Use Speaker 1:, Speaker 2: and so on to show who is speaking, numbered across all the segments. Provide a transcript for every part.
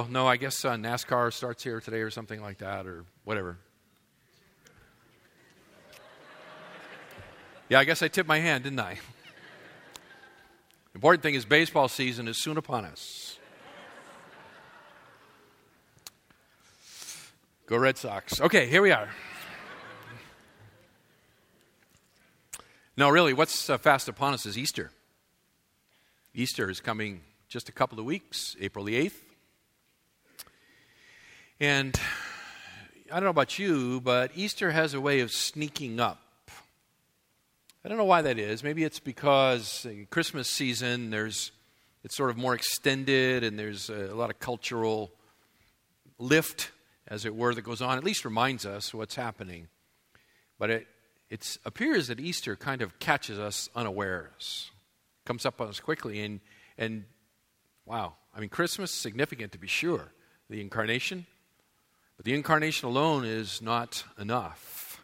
Speaker 1: Oh, no, I guess uh, NASCAR starts here today or something like that or whatever. Yeah, I guess I tipped my hand, didn't I? Important thing is baseball season is soon upon us. Go Red Sox. Okay, here we are. No, really, what's uh, fast upon us is Easter. Easter is coming just a couple of weeks, April the 8th. And I don't know about you, but Easter has a way of sneaking up. I don't know why that is. Maybe it's because in Christmas season there's it's sort of more extended and there's a lot of cultural lift as it were that goes on. At least reminds us what's happening. But it it appears that Easter kind of catches us unawares. Comes up on us quickly and and wow, I mean Christmas significant to be sure. The incarnation, but the incarnation alone is not enough.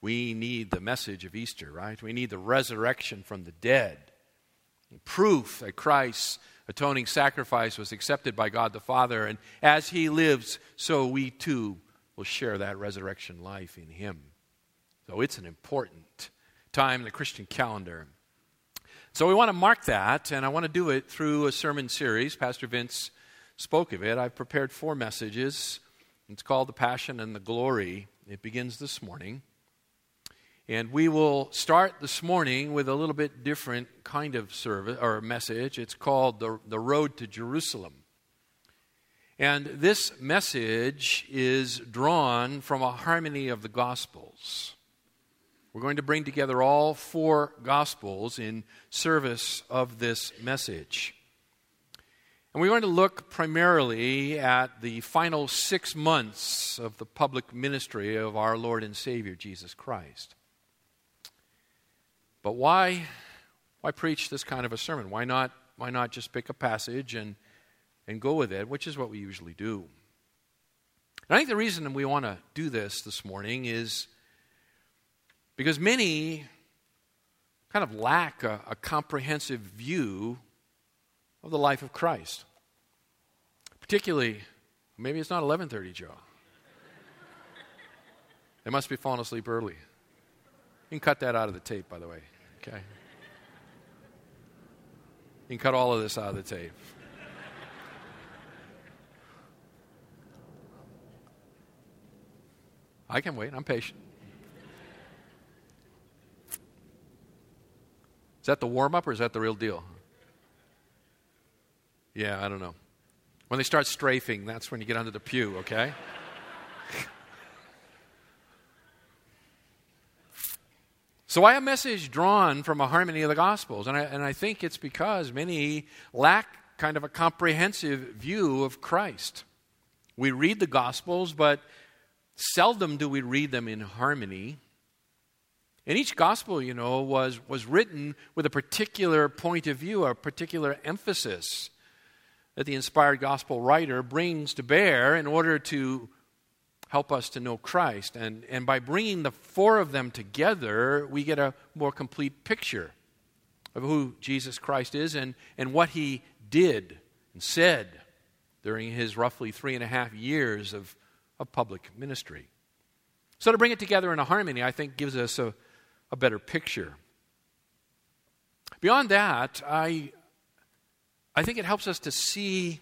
Speaker 1: We need the message of Easter, right? We need the resurrection from the dead. Proof that Christ's atoning sacrifice was accepted by God the Father. And as he lives, so we too will share that resurrection life in him. So it's an important time in the Christian calendar. So we want to mark that, and I want to do it through a sermon series. Pastor Vince spoke of it. I've prepared four messages it's called The Passion and the Glory. It begins this morning. And we will start this morning with a little bit different kind of service or message. It's called the, the Road to Jerusalem. And this message is drawn from a harmony of the Gospels. We're going to bring together all four Gospels in service of this message. And we're going to look primarily at the final six months of the public ministry of our Lord and Savior, Jesus Christ. But why, why preach this kind of a sermon? Why not, why not just pick a passage and, and go with it, which is what we usually do? And I think the reason we want to do this this morning is because many kind of lack a, a comprehensive view of the life of Christ. Particularly, maybe it's not 11:30, Joe. They must be falling asleep early. You can cut that out of the tape, by the way. Okay. You can cut all of this out of the tape. I can wait. I'm patient. Is that the warm up or is that the real deal? Yeah, I don't know. When they start strafing, that's when you get under the pew, okay? So, why a message drawn from a harmony of the Gospels? And I, and I think it's because many lack kind of a comprehensive view of Christ. We read the Gospels, but seldom do we read them in harmony. And each Gospel, you know, was, was written with a particular point of view, a particular emphasis that the inspired gospel writer brings to bear in order to help us to know Christ. And, and by bringing the four of them together, we get a more complete picture of who Jesus Christ is and, and what he did and said during his roughly three and a half years of, of public ministry. So, to bring it together in a harmony, I think gives us a, a better picture. Beyond that, I, I think it helps us to see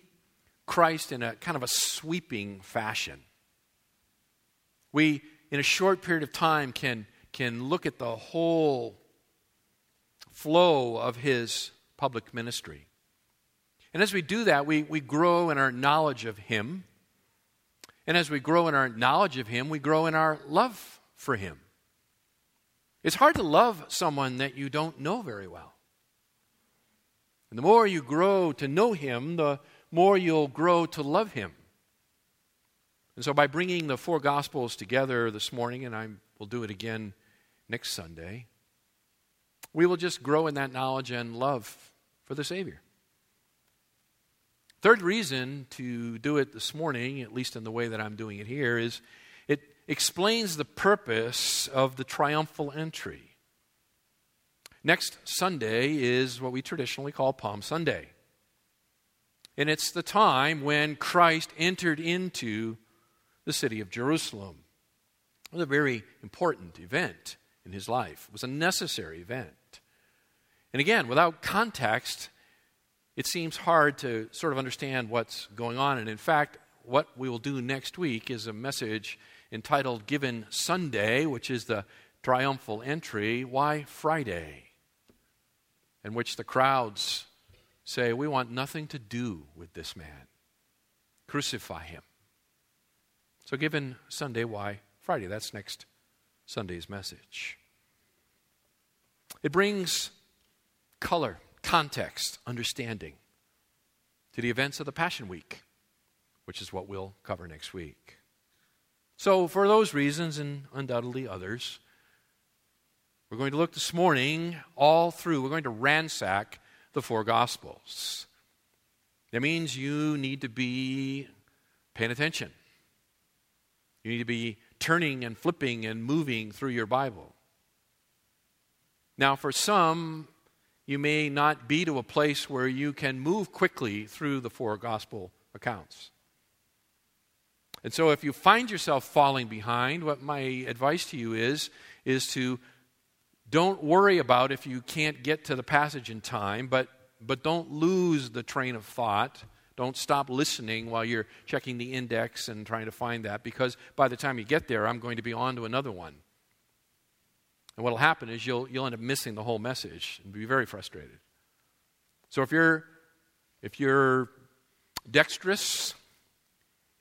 Speaker 1: Christ in a kind of a sweeping fashion. We, in a short period of time, can, can look at the whole flow of his public ministry. And as we do that, we, we grow in our knowledge of him. And as we grow in our knowledge of him, we grow in our love for him. It's hard to love someone that you don't know very well. And the more you grow to know Him, the more you'll grow to love Him. And so, by bringing the four Gospels together this morning, and I will do it again next Sunday, we will just grow in that knowledge and love for the Savior. Third reason to do it this morning, at least in the way that I'm doing it here, is it explains the purpose of the triumphal entry. Next Sunday is what we traditionally call Palm Sunday. And it's the time when Christ entered into the city of Jerusalem. It was a very important event in his life, it was a necessary event. And again, without context, it seems hard to sort of understand what's going on. And in fact, what we will do next week is a message entitled Given Sunday, which is the triumphal entry. Why Friday? In which the crowds say, We want nothing to do with this man. Crucify him. So, given Sunday, why Friday? That's next Sunday's message. It brings color, context, understanding to the events of the Passion Week, which is what we'll cover next week. So, for those reasons and undoubtedly others, we're going to look this morning all through, we're going to ransack the four Gospels. That means you need to be paying attention. You need to be turning and flipping and moving through your Bible. Now, for some, you may not be to a place where you can move quickly through the four gospel accounts. And so if you find yourself falling behind, what my advice to you is is to don't worry about if you can't get to the passage in time, but but don't lose the train of thought. Don't stop listening while you're checking the index and trying to find that because by the time you get there, I'm going to be on to another one. And what will happen is you'll, you'll end up missing the whole message and be very frustrated. So if you're, if you're dexterous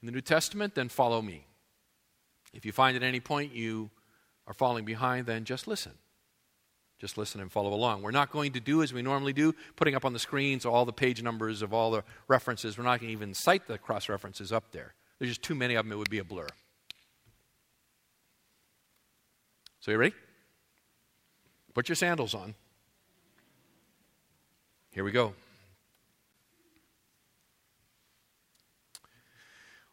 Speaker 1: in the New Testament, then follow me. If you find at any point you are falling behind, then just listen. Just listen and follow along. We're not going to do as we normally do, putting up on the screens all the page numbers of all the references. We're not going to even cite the cross references up there. There's just too many of them, it would be a blur. So, you ready? Put your sandals on. Here we go.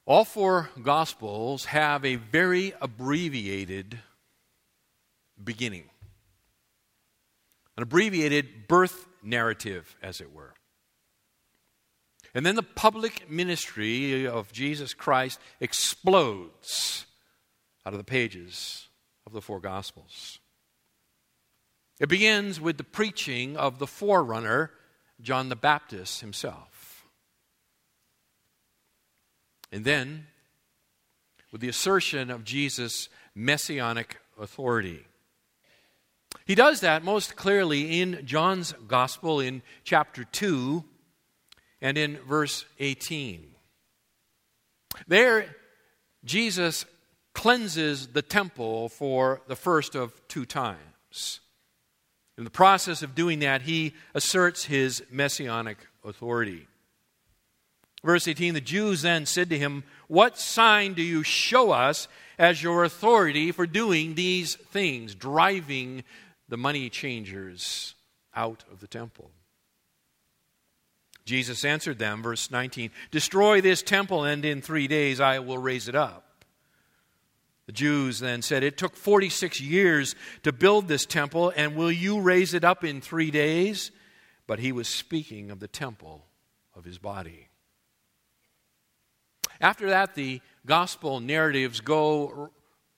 Speaker 1: All four Gospels have a very abbreviated beginning, an abbreviated birth narrative, as it were. And then the public ministry of Jesus Christ explodes out of the pages of the four Gospels. It begins with the preaching of the forerunner, John the Baptist himself. And then with the assertion of Jesus' messianic authority. He does that most clearly in John's Gospel in chapter 2 and in verse 18. There, Jesus cleanses the temple for the first of two times. In the process of doing that, he asserts his messianic authority. Verse 18 The Jews then said to him, What sign do you show us as your authority for doing these things, driving the money changers out of the temple? Jesus answered them, verse 19 Destroy this temple, and in three days I will raise it up. The Jews then said, It took 46 years to build this temple, and will you raise it up in three days? But he was speaking of the temple of his body. After that, the gospel narratives go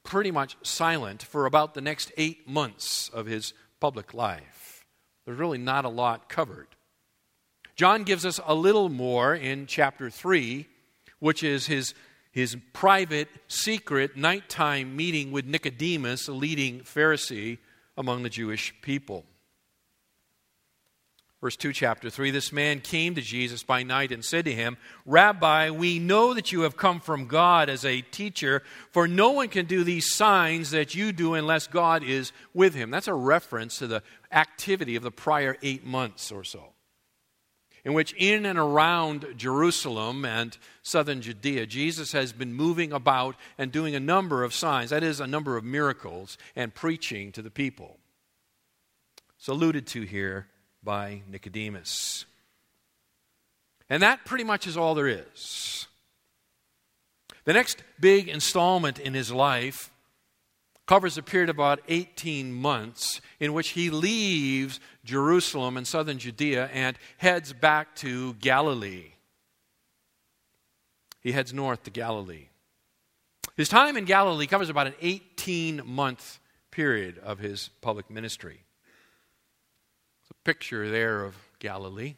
Speaker 1: pretty much silent for about the next eight months of his public life. There's really not a lot covered. John gives us a little more in chapter 3, which is his his private, secret, nighttime meeting with Nicodemus, a leading Pharisee among the Jewish people. Verse 2, chapter 3 This man came to Jesus by night and said to him, Rabbi, we know that you have come from God as a teacher, for no one can do these signs that you do unless God is with him. That's a reference to the activity of the prior eight months or so in which, in and around Jerusalem and southern Judea, Jesus has been moving about and doing a number of signs, that is, a number of miracles, and preaching to the people. It's alluded to here by Nicodemus. And that pretty much is all there is. The next big installment in his life covers a period of about 18 months in which he leaves Jerusalem and southern Judea and heads back to Galilee. he heads north to Galilee. His time in Galilee covers about an 18 month period of his public ministry. Picture there of Galilee.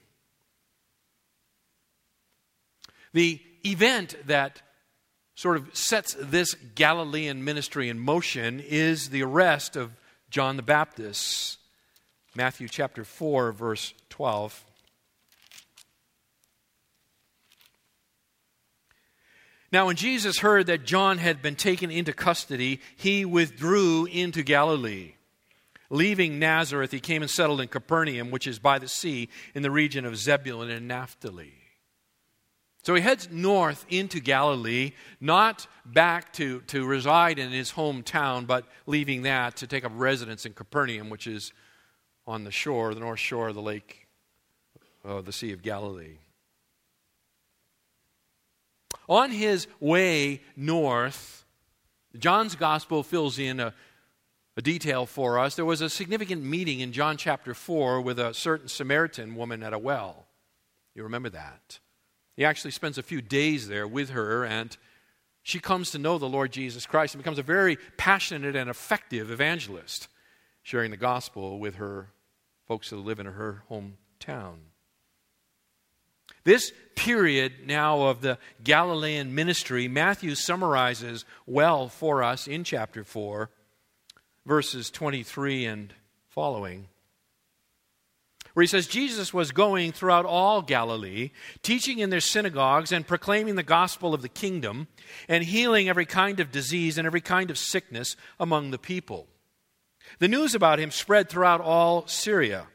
Speaker 1: The event that sort of sets this Galilean ministry in motion is the arrest of John the Baptist. Matthew chapter 4, verse 12. Now, when Jesus heard that John had been taken into custody, he withdrew into Galilee. Leaving Nazareth, he came and settled in Capernaum, which is by the sea, in the region of Zebulun and Naphtali. So he heads north into Galilee, not back to, to reside in his hometown, but leaving that to take up residence in Capernaum, which is on the shore, the north shore of the lake, of the Sea of Galilee. On his way north, John's gospel fills in a, a detail for us. There was a significant meeting in John chapter 4 with a certain Samaritan woman at a well. You remember that? He actually spends a few days there with her, and she comes to know the Lord Jesus Christ and becomes a very passionate and effective evangelist, sharing the gospel with her folks that live in her hometown. This period now of the Galilean ministry, Matthew summarizes well for us in chapter 4, verses 23 and following where he says Jesus was going throughout all Galilee, teaching in their synagogues and proclaiming the gospel of the kingdom, and healing every kind of disease and every kind of sickness among the people. The news about him spread throughout all Syria.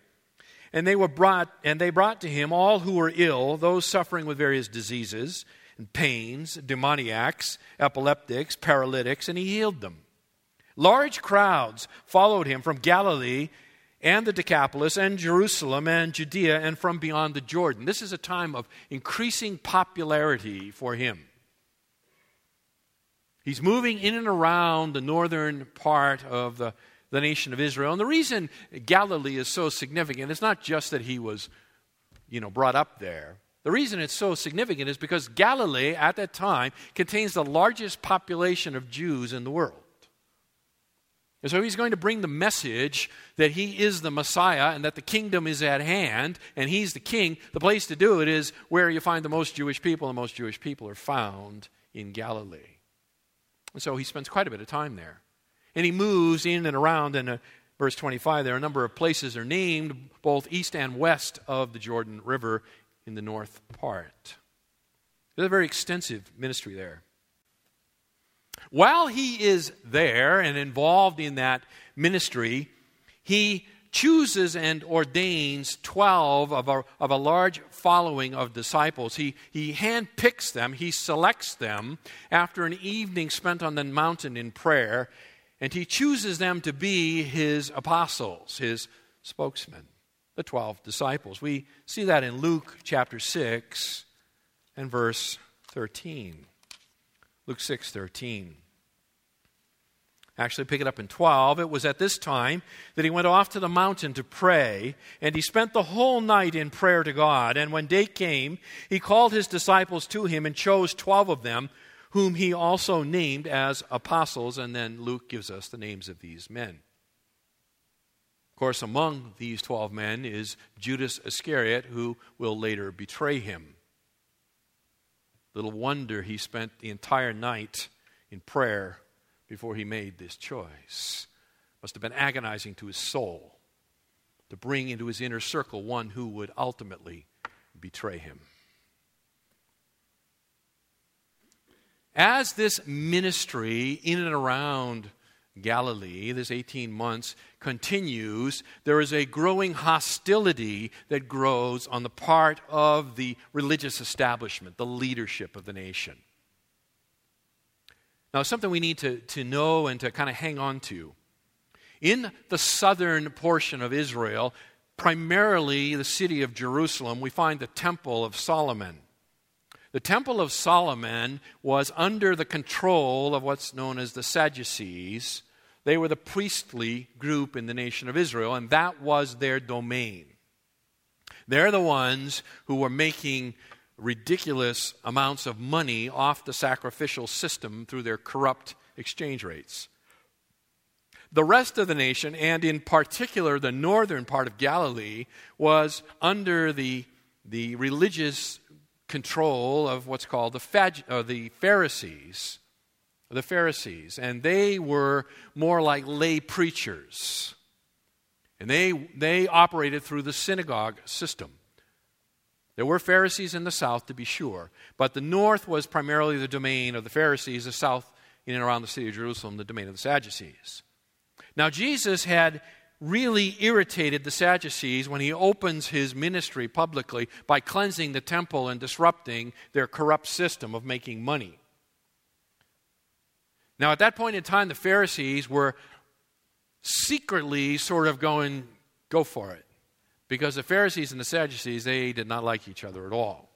Speaker 1: And they were brought and they brought to him all who were ill, those suffering with various diseases and pains, demoniacs, epileptics, paralytics, and he healed them. Large crowds followed him from Galilee and the Decapolis and Jerusalem and Judea and from beyond the Jordan. This is a time of increasing popularity for him. He's moving in and around the northern part of the, the nation of Israel. And the reason Galilee is so significant is not just that he was, you know, brought up there. The reason it's so significant is because Galilee at that time contains the largest population of Jews in the world. And so he's going to bring the message that he is the Messiah and that the kingdom is at hand and he's the king. The place to do it is where you find the most Jewish people, and most Jewish people are found in Galilee. And so he spends quite a bit of time there. And he moves in and around, and uh, verse 25, there are a number of places are named both east and west of the Jordan River in the north part. There's a very extensive ministry there. While he is there and involved in that ministry, he chooses and ordains 12 of a, of a large following of disciples. He, he handpicks them, he selects them after an evening spent on the mountain in prayer, and he chooses them to be his apostles, his spokesmen, the 12 disciples. We see that in Luke chapter 6 and verse 13. Luke 6:13. Actually, pick it up in 12. It was at this time that he went off to the mountain to pray, and he spent the whole night in prayer to God. And when day came, he called his disciples to him and chose 12 of them, whom he also named as apostles. And then Luke gives us the names of these men. Of course, among these 12 men is Judas Iscariot, who will later betray him. Little wonder he spent the entire night in prayer before he made this choice. Must have been agonizing to his soul to bring into his inner circle one who would ultimately betray him. As this ministry in and around Galilee, this 18 months, continues, there is a growing hostility that grows on the part of the religious establishment, the leadership of the nation. Now, something we need to, to know and to kind of hang on to. In the southern portion of Israel, primarily the city of Jerusalem, we find the Temple of Solomon. The Temple of Solomon was under the control of what's known as the Sadducees. They were the priestly group in the nation of Israel, and that was their domain. They're the ones who were making ridiculous amounts of money off the sacrificial system through their corrupt exchange rates. The rest of the nation, and in particular the northern part of Galilee, was under the, the religious control of what's called the, Phag- uh, the Pharisees. The Pharisees. And they were more like lay preachers. And they, they operated through the synagogue system. There were Pharisees in the south, to be sure, but the north was primarily the domain of the Pharisees, the south, in and around the city of Jerusalem, the domain of the Sadducees. Now, Jesus had really irritated the Sadducees when he opens his ministry publicly by cleansing the temple and disrupting their corrupt system of making money. Now, at that point in time, the Pharisees were secretly sort of going, go for it. Because the Pharisees and the Sadducees, they did not like each other at all.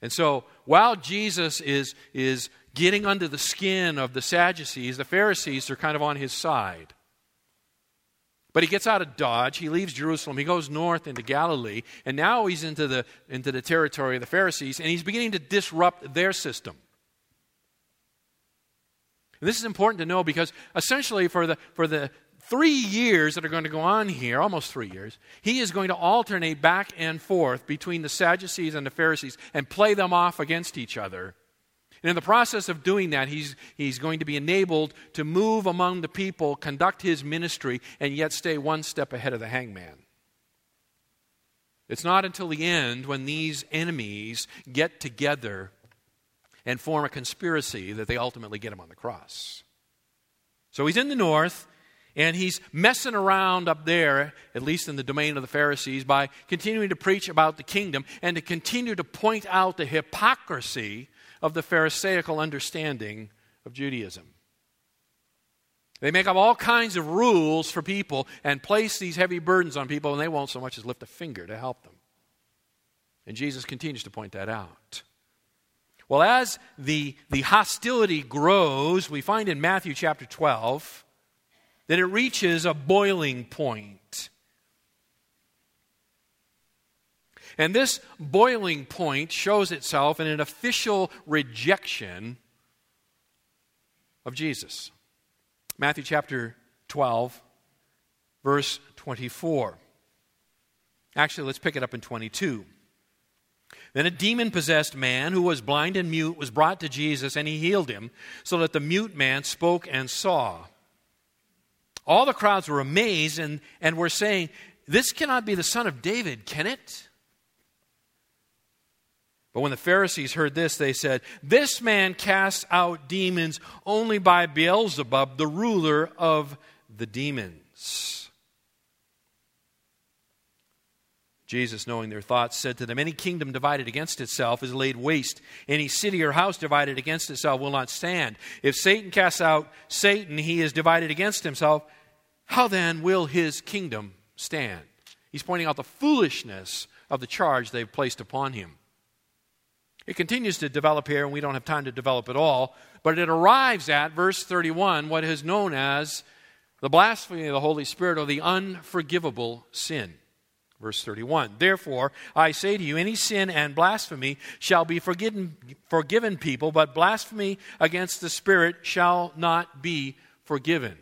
Speaker 1: And so while Jesus is, is getting under the skin of the Sadducees, the Pharisees are kind of on his side. But he gets out of Dodge, he leaves Jerusalem, he goes north into Galilee, and now he's into the, into the territory of the Pharisees, and he's beginning to disrupt their system. This is important to know because essentially, for the, for the three years that are going to go on here, almost three years, he is going to alternate back and forth between the Sadducees and the Pharisees and play them off against each other. And in the process of doing that, he's, he's going to be enabled to move among the people, conduct his ministry, and yet stay one step ahead of the hangman. It's not until the end when these enemies get together and form a conspiracy that they ultimately get him on the cross. So he's in the north. And he's messing around up there, at least in the domain of the Pharisees, by continuing to preach about the kingdom and to continue to point out the hypocrisy of the Pharisaical understanding of Judaism. They make up all kinds of rules for people and place these heavy burdens on people, and they won't so much as lift a finger to help them. And Jesus continues to point that out. Well, as the, the hostility grows, we find in Matthew chapter 12 that it reaches a boiling point. And this boiling point shows itself in an official rejection of Jesus. Matthew chapter 12, verse 24. Actually, let's pick it up in 22. Then a demon possessed man who was blind and mute was brought to Jesus, and he healed him, so that the mute man spoke and saw. All the crowds were amazed and, and were saying, This cannot be the son of David, can it? But when the Pharisees heard this, they said, This man casts out demons only by Beelzebub, the ruler of the demons. Jesus, knowing their thoughts, said to them, Any kingdom divided against itself is laid waste. Any city or house divided against itself will not stand. If Satan casts out Satan, he is divided against himself. How then will his kingdom stand? He's pointing out the foolishness of the charge they've placed upon him. It continues to develop here, and we don't have time to develop it all, but it arrives at verse 31, what is known as the blasphemy of the Holy Spirit or the unforgivable sin. Verse 31 Therefore, I say to you, any sin and blasphemy shall be forgiven, forgiven people, but blasphemy against the Spirit shall not be forgiven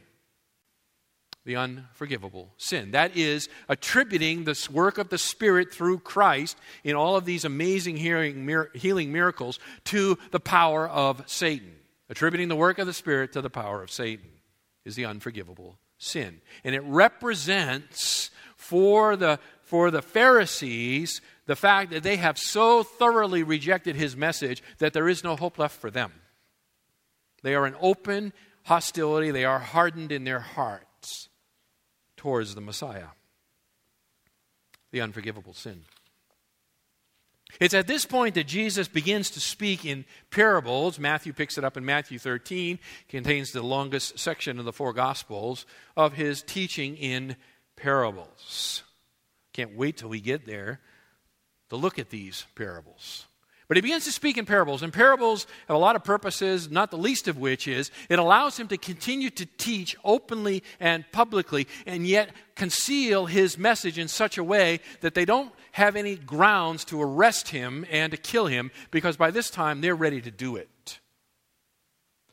Speaker 1: the unforgivable sin. That is attributing this work of the Spirit through Christ in all of these amazing healing, healing miracles to the power of Satan. Attributing the work of the Spirit to the power of Satan is the unforgivable sin. And it represents for the, for the Pharisees the fact that they have so thoroughly rejected his message that there is no hope left for them. They are in open hostility, they are hardened in their hearts towards the Messiah. The unforgivable sin. It's at this point that Jesus begins to speak in parables. Matthew picks it up in Matthew 13, contains the longest section of the four Gospels of his teaching in parables. Can't wait till we get there to look at these parables. But he begins to speak in parables, and parables have a lot of purposes, not the least of which is it allows him to continue to teach openly and publicly, and yet conceal his message in such a way that they don't have any grounds to arrest him and to kill him, because by this time they're ready to do it.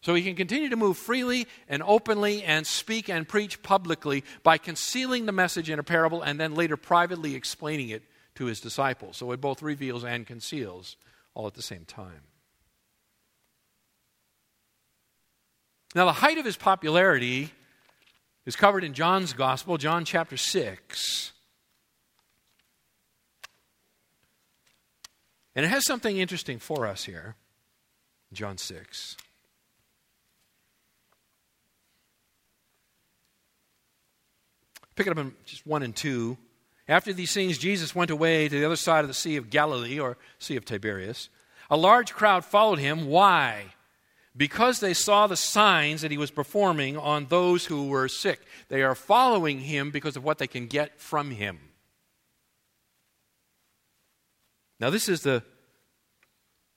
Speaker 1: So he can continue to move freely and openly and speak and preach publicly by concealing the message in a parable and then later privately explaining it to his disciples. So it both reveals and conceals all at the same time. Now, the height of his popularity is covered in John's Gospel, John chapter 6. And it has something interesting for us here, John 6. Pick it up in just 1 and 2. After these things, Jesus went away to the other side of the Sea of Galilee, or Sea of Tiberias. A large crowd followed him. Why? Because they saw the signs that he was performing on those who were sick. They are following him because of what they can get from him. Now, this is the,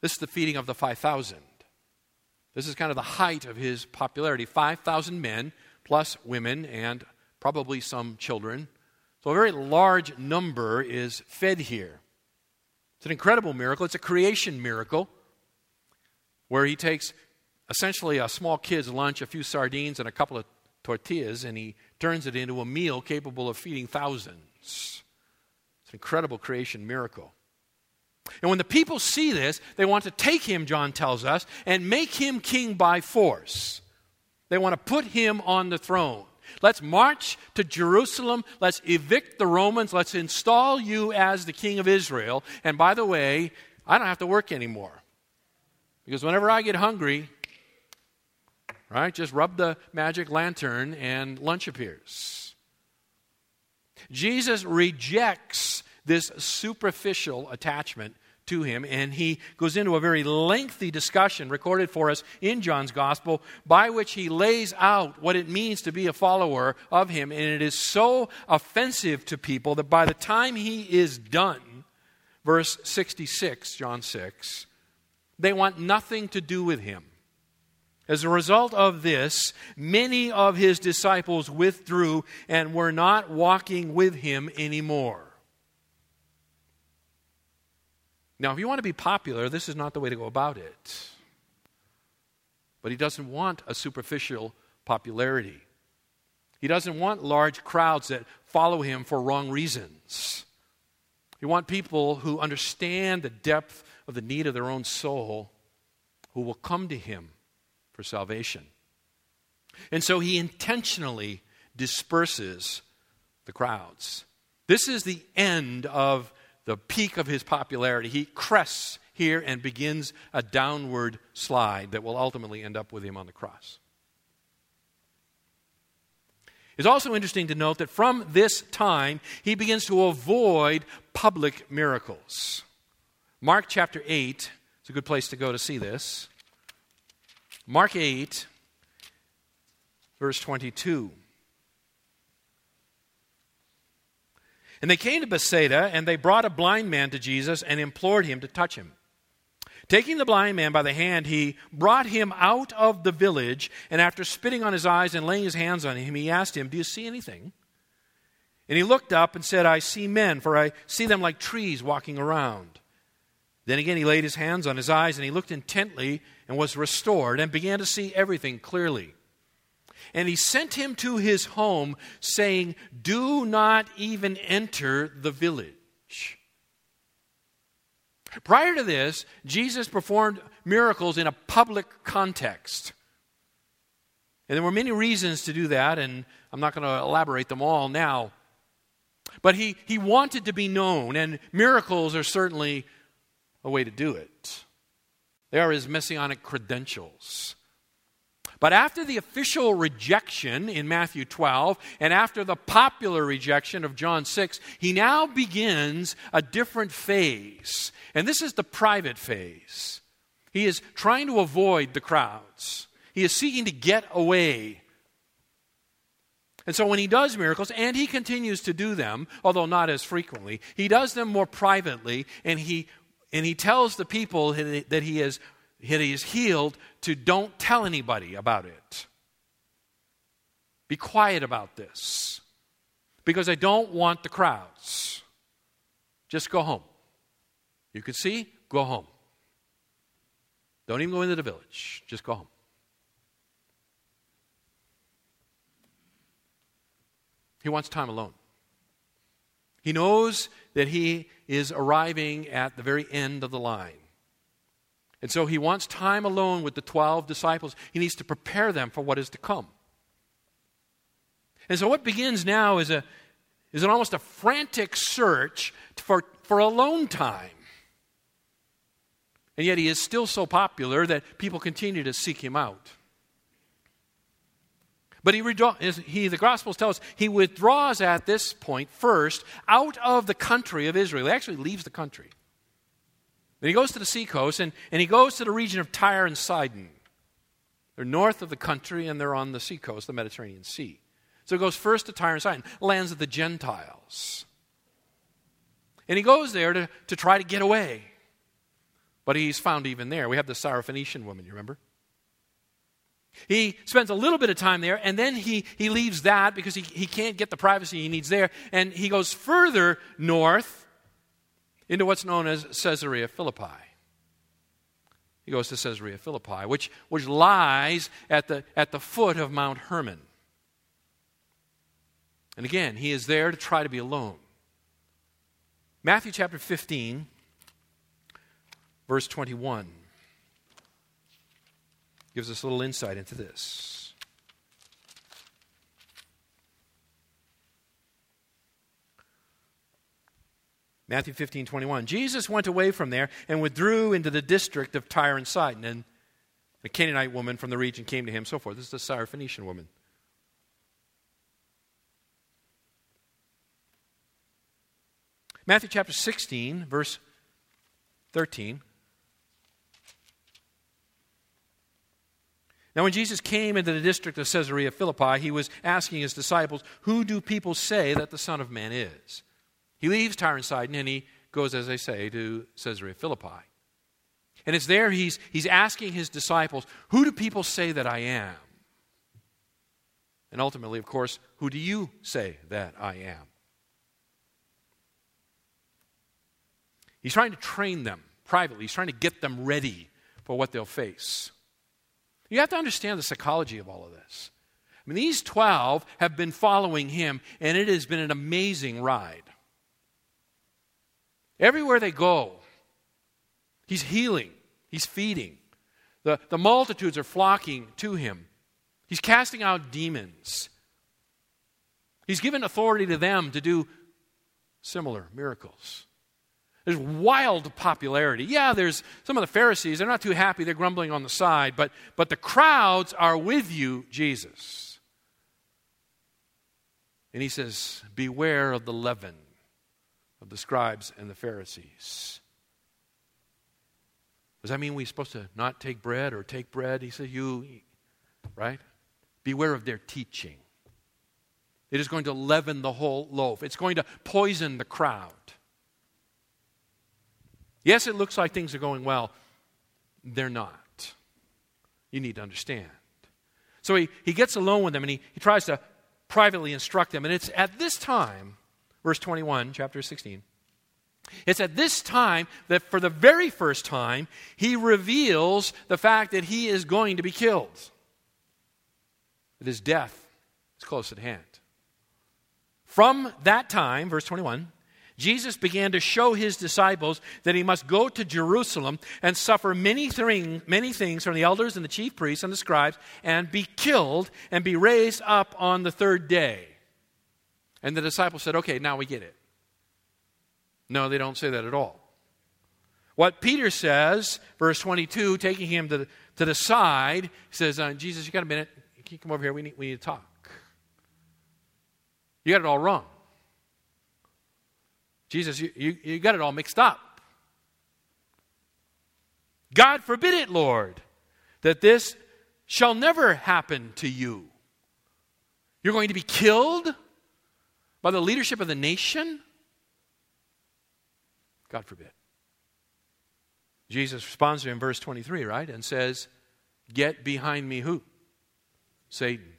Speaker 1: this is the feeding of the 5,000. This is kind of the height of his popularity 5,000 men, plus women, and probably some children. So a very large number is fed here. It's an incredible miracle. It's a creation miracle where he takes essentially a small kid's lunch, a few sardines, and a couple of tortillas, and he turns it into a meal capable of feeding thousands. It's an incredible creation miracle. And when the people see this, they want to take him, John tells us, and make him king by force. They want to put him on the throne. Let's march to Jerusalem. Let's evict the Romans. Let's install you as the king of Israel. And by the way, I don't have to work anymore. Because whenever I get hungry, right, just rub the magic lantern and lunch appears. Jesus rejects this superficial attachment to him, and he goes into a very lengthy discussion recorded for us in John's Gospel by which he lays out what it means to be a follower of him. And it is so offensive to people that by the time he is done, verse 66, John 6, they want nothing to do with him. As a result of this, many of his disciples withdrew and were not walking with him anymore. Now, if you want to be popular, this is not the way to go about it. But he doesn't want a superficial popularity. He doesn't want large crowds that follow him for wrong reasons. He wants people who understand the depth of the need of their own soul who will come to him for salvation. And so he intentionally disperses the crowds. This is the end of the peak of his popularity, he crests here and begins a downward slide that will ultimately end up with him on the cross. It's also interesting to note that from this time, he begins to avoid public miracles. Mark chapter 8 is a good place to go to see this. Mark 8, verse 22. And they came to Bethsaida, and they brought a blind man to Jesus and implored him to touch him. Taking the blind man by the hand, he brought him out of the village, and after spitting on his eyes and laying his hands on him, he asked him, Do you see anything? And he looked up and said, I see men, for I see them like trees walking around. Then again he laid his hands on his eyes, and he looked intently and was restored, and began to see everything clearly. And he sent him to his home, saying, Do not even enter the village. Prior to this, Jesus performed miracles in a public context. And there were many reasons to do that, and I'm not going to elaborate them all now. But he, he wanted to be known, and miracles are certainly a way to do it. They are his messianic credentials. But after the official rejection in Matthew 12 and after the popular rejection of John 6, he now begins a different phase. And this is the private phase. He is trying to avoid the crowds, he is seeking to get away. And so when he does miracles, and he continues to do them, although not as frequently, he does them more privately and he And he tells the people that he is, he is healed to don't tell anybody about it. Be quiet about this because I don't want the crowds. Just go home. You can see, go home. Don't even go into the village. Just go home. He wants time alone. He knows that he is arriving at the very end of the line. And so he wants time alone with the 12 disciples. He needs to prepare them for what is to come. And so what begins now is, a, is an almost a frantic search for, for alone time. And yet he is still so popular that people continue to seek him out. But he, he, the Gospels tell us he withdraws at this point first out of the country of Israel. He actually leaves the country. Then he goes to the seacoast and, and he goes to the region of Tyre and Sidon. They're north of the country and they're on the seacoast, the Mediterranean Sea. So he goes first to Tyre and Sidon, lands of the Gentiles. And he goes there to, to try to get away. But he's found even there. We have the Syrophoenician woman, you remember? He spends a little bit of time there, and then he, he leaves that because he, he can't get the privacy he needs there. And he goes further north into what's known as Caesarea Philippi. He goes to Caesarea Philippi, which, which lies at the, at the foot of Mount Hermon. And again, he is there to try to be alone. Matthew chapter 15, verse 21, gives us a little insight into this. Matthew 15, 21. Jesus went away from there and withdrew into the district of Tyre and Sidon. And a Canaanite woman from the region came to him, so forth. This is the Syrophoenician woman. Matthew chapter 16, verse 13. Now, when Jesus came into the district of Caesarea Philippi, he was asking his disciples, Who do people say that the Son of Man is? He leaves Tyre and Sidon and he goes, as I say, to Caesarea Philippi. And it's there he's, he's asking his disciples, Who do people say that I am? And ultimately, of course, who do you say that I am? He's trying to train them privately, he's trying to get them ready for what they'll face. You have to understand the psychology of all of this. I mean, these 12 have been following him, and it has been an amazing ride. Everywhere they go, he's healing, he's feeding. The, the multitudes are flocking to him. He's casting out demons. He's given authority to them to do similar miracles. There's wild popularity. Yeah, there's some of the Pharisees, they're not too happy, they're grumbling on the side, but, but the crowds are with you, Jesus. And he says, Beware of the leaven of the scribes and the Pharisees. Does that mean we're supposed to not take bread or take bread? He says, You, right? Beware of their teaching. It is going to leaven the whole loaf, it's going to poison the crowd. Yes, it looks like things are going well. They're not. You need to understand. So he, he gets alone with them and he, he tries to privately instruct them. And it's at this time, verse 21, chapter 16, it's at this time that for the very first time, he reveals the fact that he is going to be killed. That his death is close at hand. From that time, verse 21, Jesus began to show his disciples that he must go to Jerusalem and suffer many, thing, many things from the elders and the chief priests and the scribes and be killed and be raised up on the third day. And the disciples said, Okay, now we get it. No, they don't say that at all. What Peter says, verse 22, taking him to the, to the side, says, uh, Jesus, you got a minute? Can you come over here? We need, we need to talk. You got it all wrong. Jesus, you, you, you got it all mixed up. God forbid it, Lord, that this shall never happen to you. You're going to be killed by the leadership of the nation? God forbid. Jesus responds to him in verse 23, right? And says, Get behind me, who? Satan.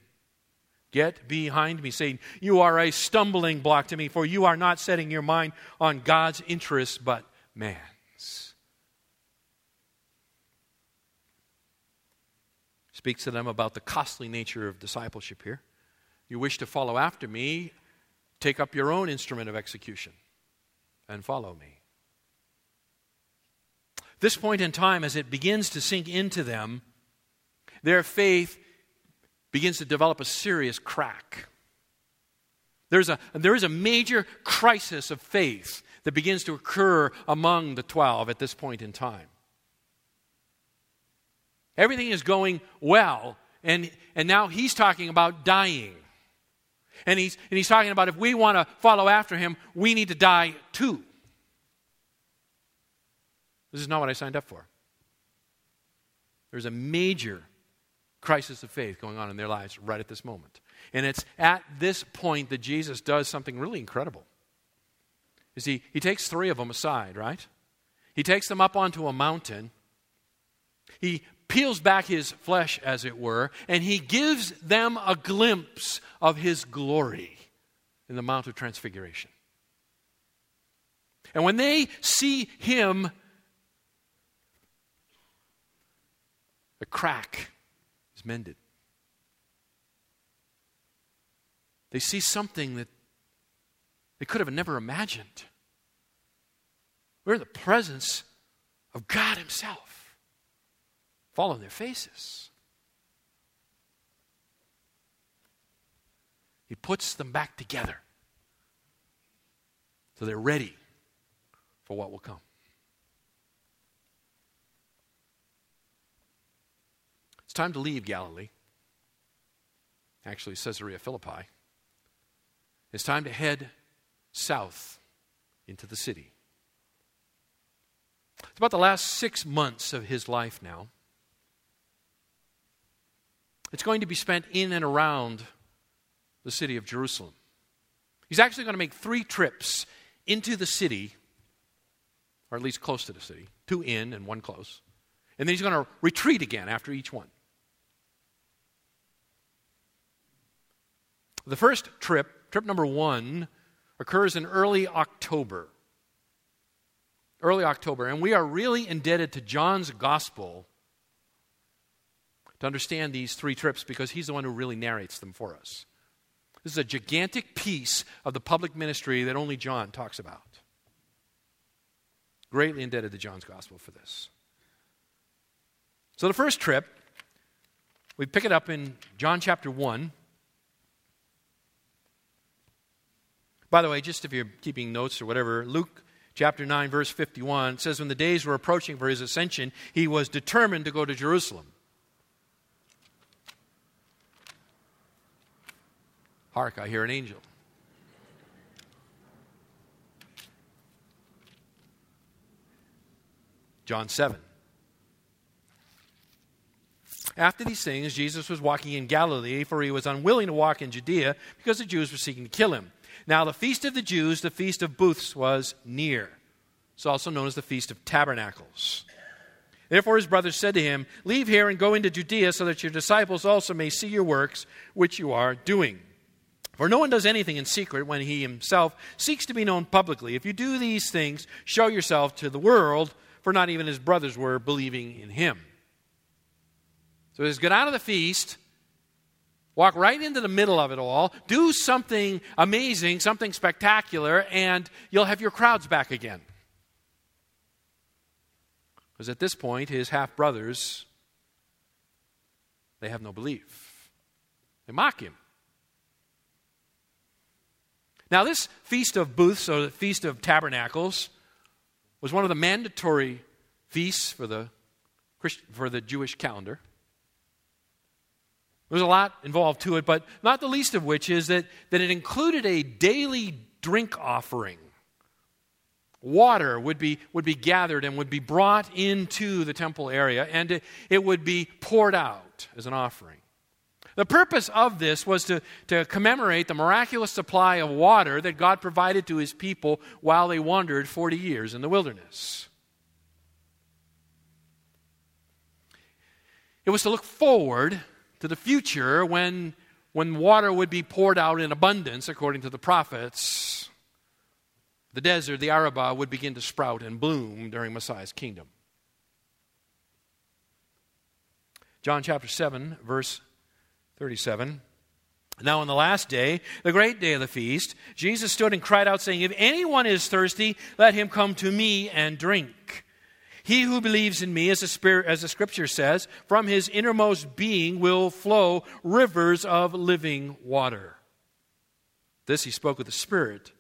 Speaker 1: Get behind me, Satan. You are a stumbling block to me, for you are not setting your mind on God's interests, but man's. Speaks to them about the costly nature of discipleship here. You wish to follow after me, take up your own instrument of execution and follow me. This point in time, as it begins to sink into them, their faith begins to develop a serious crack. There's a, there is a major crisis of faith that begins to occur among the 12 at this point in time. Everything is going well, and, and now he's talking about dying. And he's, and he's talking about if we want to follow after him, we need to die too. This is not what I signed up for. There's a major crisis of faith going on in their lives right at this moment. And it's at this point that Jesus does something really incredible. You see, he takes three of them aside, right? He takes them up onto a mountain. He peels back his flesh, as it were, and he gives them a glimpse of his glory in the Mount of Transfiguration. And when they see him, the crack is mended. They see something that they could have never imagined. We're in the presence of God Himself. Fall on their faces. He puts them back together so they're ready for what will come. It's time to leave Galilee. Actually, Caesarea Philippi. It's time to head south into the city. It's about the last six months of his life now. It's going to be spent in and around the city of Jerusalem. He's actually going to make three trips into the city, or at least close to the city, two in and one close. And then he's going to retreat again after each one. The first trip, trip number one, occurs in early October. Early October. And we are really indebted to John's gospel to understand these three trips because he's the one who really narrates them for us. This is a gigantic piece of the public ministry that only John talks about. Greatly indebted to John's gospel for this. So the first trip, we pick it up in John chapter 1. By the way, just if you're keeping notes or whatever, Luke chapter 9, verse 51 says, When the days were approaching for his ascension, he was determined to go to Jerusalem. Hark, I hear an angel. John 7. After these things, Jesus was walking in Galilee, for he was unwilling to walk in Judea because the Jews were seeking to kill him. Now, the feast of the Jews, the feast of booths, was near. It's also known as the Feast of Tabernacles. Therefore, his brothers said to him, Leave here and go into Judea so that your disciples also may see your works which you are doing. For no one does anything in secret when he himself seeks to be known publicly. If you do these things, show yourself to the world, for not even his brothers were believing in him. So he says, Get out of the feast Walk right into the middle of it all, do something amazing, something spectacular, and you'll have your crowds back again. Because at this point, his half brothers, they have no belief. They mock him. Now, this Feast of Booths, or the Feast of Tabernacles, was one of the mandatory feasts for the, for the Jewish calendar. There's a lot involved to it, but not the least of which is that, that it included a daily drink offering. Water would be, would be gathered and would be brought into the temple area, and it, it would be poured out as an offering. The purpose of this was to, to commemorate the miraculous supply of water that God provided to his people while they wandered 40 years in the wilderness. It was to look forward to the future when, when water would be poured out in abundance, according to the prophets. The desert, the Arabah, would begin to sprout and bloom during Messiah's kingdom. John chapter 7, verse 37. Now, on the last day, the great day of the feast, Jesus stood and cried out, saying, If anyone is thirsty, let him come to me and drink. He who believes in me, as the, spirit, as the scripture says, from his innermost being will flow rivers of living water. This he spoke of the Spirit,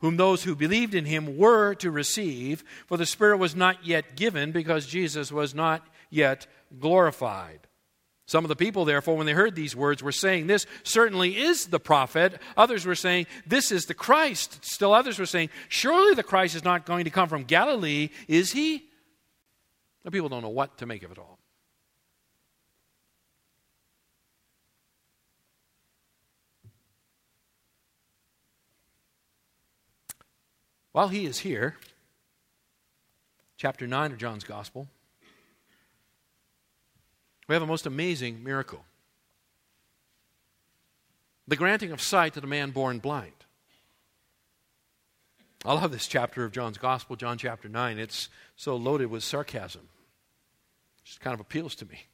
Speaker 1: whom those who believed in him were to receive, for the Spirit was not yet given because Jesus was not yet glorified. Some of the people, therefore, when they heard these words, were saying, This certainly is the prophet. Others were saying, This is the Christ. Still others were saying, Surely the Christ is not going to come from Galilee, is he? The people don't know what to make of it all. While he is here, chapter 9 of John's Gospel, we have a most amazing miracle the granting of sight to the man born blind. I love this chapter of John's Gospel, John chapter 9. It's so loaded with sarcasm. It just kind of appeals to me.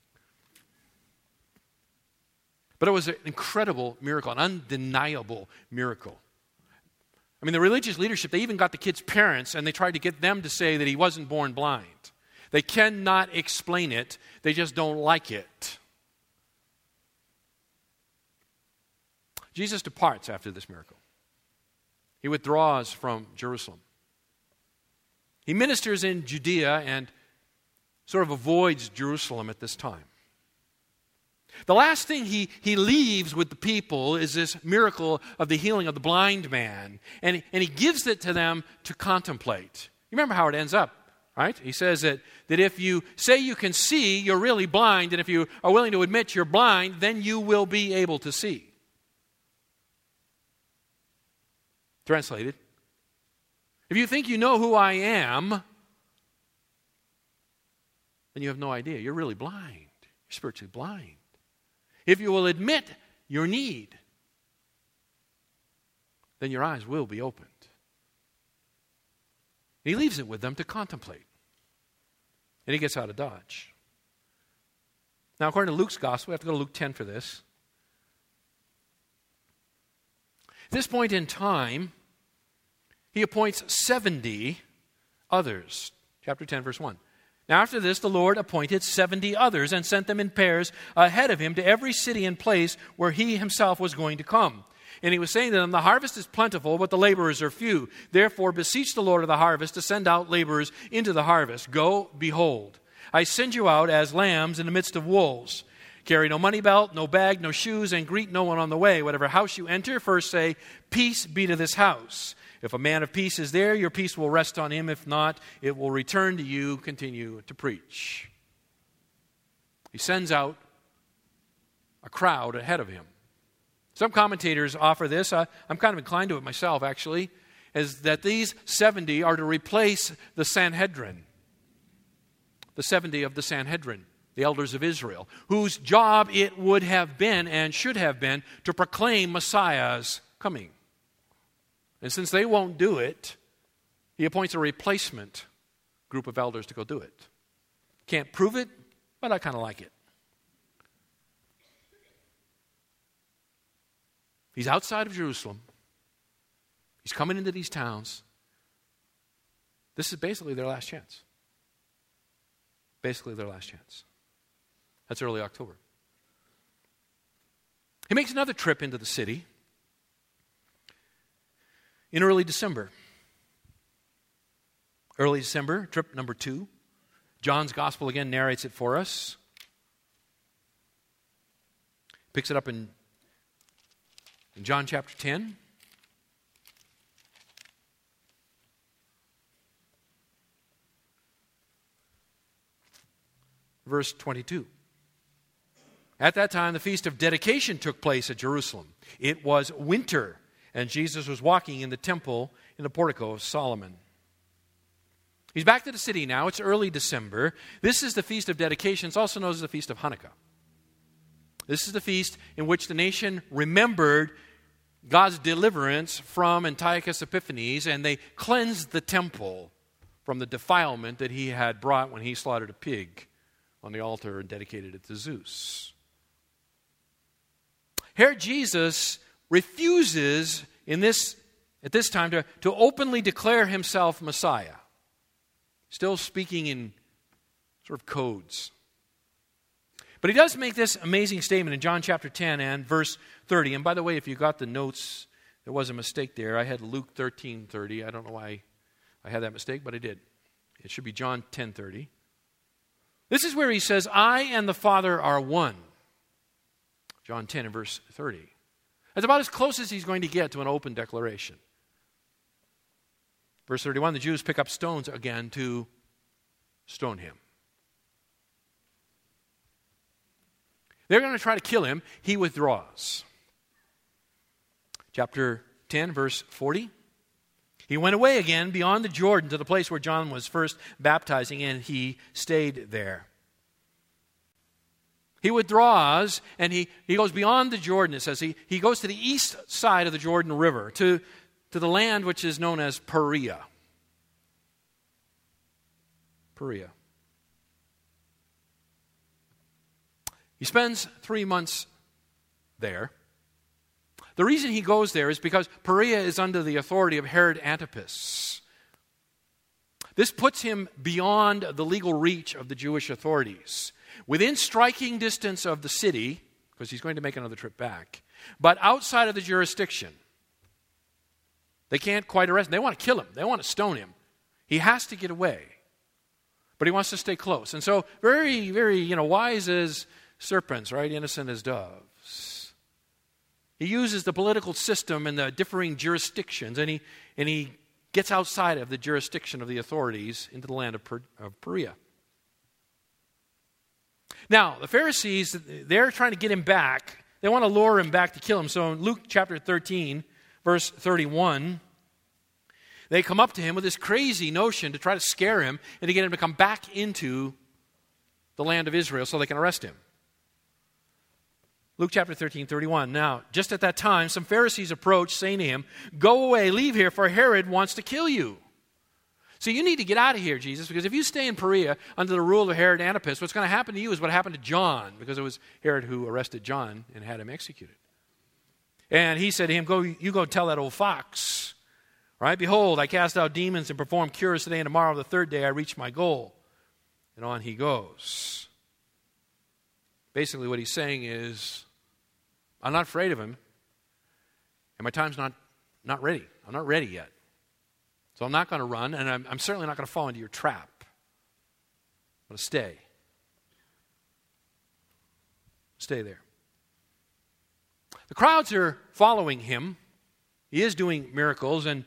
Speaker 1: But it was an incredible miracle, an undeniable miracle. I mean, the religious leadership, they even got the kid's parents and they tried to get them to say that he wasn't born blind. They cannot explain it, they just don't like it. Jesus departs after this miracle. He withdraws from Jerusalem. He ministers in Judea and sort of avoids Jerusalem at this time. The last thing he, he leaves with the people is this miracle of the healing of the blind man, and, and he gives it to them to contemplate. You remember how it ends up. Right? He says that, that if you say you can see, you're really blind, and if you are willing to admit you're blind, then you will be able to see. Translated If you think you know who I am, then you have no idea. You're really blind. You're spiritually blind. If you will admit your need, then your eyes will be opened. He leaves it with them to contemplate. And he gets out of Dodge. Now, according to Luke's gospel, we have to go to Luke 10 for this. At this point in time, he appoints 70 others. Chapter 10, verse 1. Now, after this, the Lord appointed 70 others and sent them in pairs ahead of him to every city and place where he himself was going to come. And he was saying to them, The harvest is plentiful, but the laborers are few. Therefore, beseech the Lord of the harvest to send out laborers into the harvest. Go, behold, I send you out as lambs in the midst of wolves. Carry no money belt, no bag, no shoes, and greet no one on the way. Whatever house you enter, first say, Peace be to this house. If a man of peace is there, your peace will rest on him. If not, it will return to you. Continue to preach. He sends out a crowd ahead of him. Some commentators offer this. I, I'm kind of inclined to it myself, actually, is that these 70 are to replace the Sanhedrin, the 70 of the Sanhedrin, the elders of Israel, whose job it would have been and should have been to proclaim Messiah's coming. And since they won't do it, he appoints a replacement group of elders to go do it. Can't prove it, but I kind of like it. He's outside of Jerusalem. He's coming into these towns. This is basically their last chance. Basically, their last chance. That's early October. He makes another trip into the city in early December. Early December, trip number two. John's gospel again narrates it for us. Picks it up in in John chapter 10, verse 22. At that time, the feast of dedication took place at Jerusalem. It was winter, and Jesus was walking in the temple in the portico of Solomon. He's back to the city now. It's early December. This is the Feast of Dedication. It's also known as the Feast of Hanukkah. This is the feast in which the nation remembered God's deliverance from Antiochus Epiphanes, and they cleansed the temple from the defilement that he had brought when he slaughtered a pig on the altar and dedicated it to Zeus. Here, Jesus refuses in this, at this time to, to openly declare himself Messiah, still speaking in sort of codes. But he does make this amazing statement in John chapter 10 and verse 30. And by the way, if you got the notes, there was a mistake there. I had Luke 13 30. I don't know why I had that mistake, but I did. It should be John 10 30. This is where he says, I and the Father are one. John 10 and verse 30. That's about as close as he's going to get to an open declaration. Verse 31 the Jews pick up stones again to stone him. They're going to try to kill him. He withdraws. Chapter 10, verse 40. He went away again beyond the Jordan to the place where John was first baptizing, and he stayed there. He withdraws and he, he goes beyond the Jordan, it says. He, he goes to the east side of the Jordan River, to, to the land which is known as Perea. Perea. He spends three months there. The reason he goes there is because Perea is under the authority of Herod Antipas. This puts him beyond the legal reach of the Jewish authorities. Within striking distance of the city, because he's going to make another trip back, but outside of the jurisdiction. They can't quite arrest him. They want to kill him, they want to stone him. He has to get away. But he wants to stay close. And so, very, very, you know, wise as serpents, right? Innocent as doves. He uses the political system and the differing jurisdictions, and he, and he gets outside of the jurisdiction of the authorities into the land of, per, of Perea. Now, the Pharisees, they're trying to get him back. They want to lure him back to kill him. So in Luke chapter 13, verse 31, they come up to him with this crazy notion to try to scare him and to get him to come back into the land of Israel so they can arrest him. Luke chapter 13, 31. Now, just at that time, some Pharisees approached, saying to him, Go away, leave here, for Herod wants to kill you. So you need to get out of here, Jesus, because if you stay in Perea under the rule of Herod Antipas, what's going to happen to you is what happened to John, because it was Herod who arrested John and had him executed. And he said to him, Go, you go tell that old fox. Right? Behold, I cast out demons and perform cures today, and tomorrow, the third day, I reach my goal. And on he goes. Basically, what he's saying is, I'm not afraid of him. And my time's not, not ready. I'm not ready yet. So I'm not going to run, and I'm, I'm certainly not going to fall into your trap. I'm going to stay. Stay there. The crowds are following him. He is doing miracles. And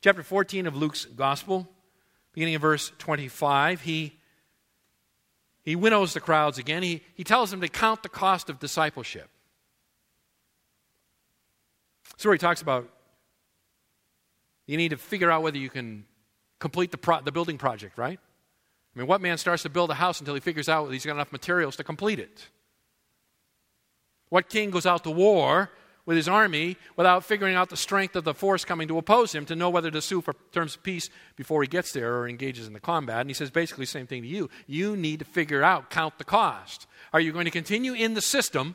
Speaker 1: chapter 14 of Luke's gospel, beginning in verse 25, he, he winnows the crowds again. He, he tells them to count the cost of discipleship. So he talks about you need to figure out whether you can complete the, pro- the building project, right? I mean, what man starts to build a house until he figures out he's got enough materials to complete it? What king goes out to war with his army without figuring out the strength of the force coming to oppose him to know whether to sue for terms of peace before he gets there or engages in the combat? And he says basically the same thing to you. You need to figure out, count the cost. Are you going to continue in the system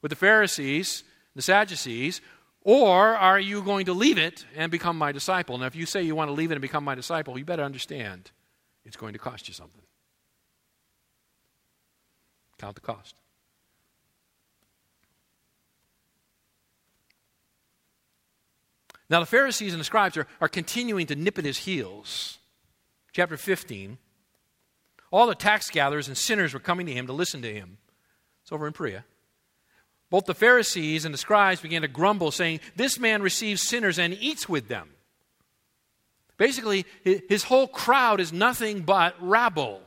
Speaker 1: with the Pharisees the Sadducees, or are you going to leave it and become my disciple? Now, if you say you want to leave it and become my disciple, you better understand it's going to cost you something. Count the cost. Now, the Pharisees and the scribes are, are continuing to nip at his heels. Chapter 15. All the tax gatherers and sinners were coming to him to listen to him. It's over in Perea both the Pharisees and the scribes began to grumble, saying, This man receives sinners and eats with them. Basically, his whole crowd is nothing but rabble.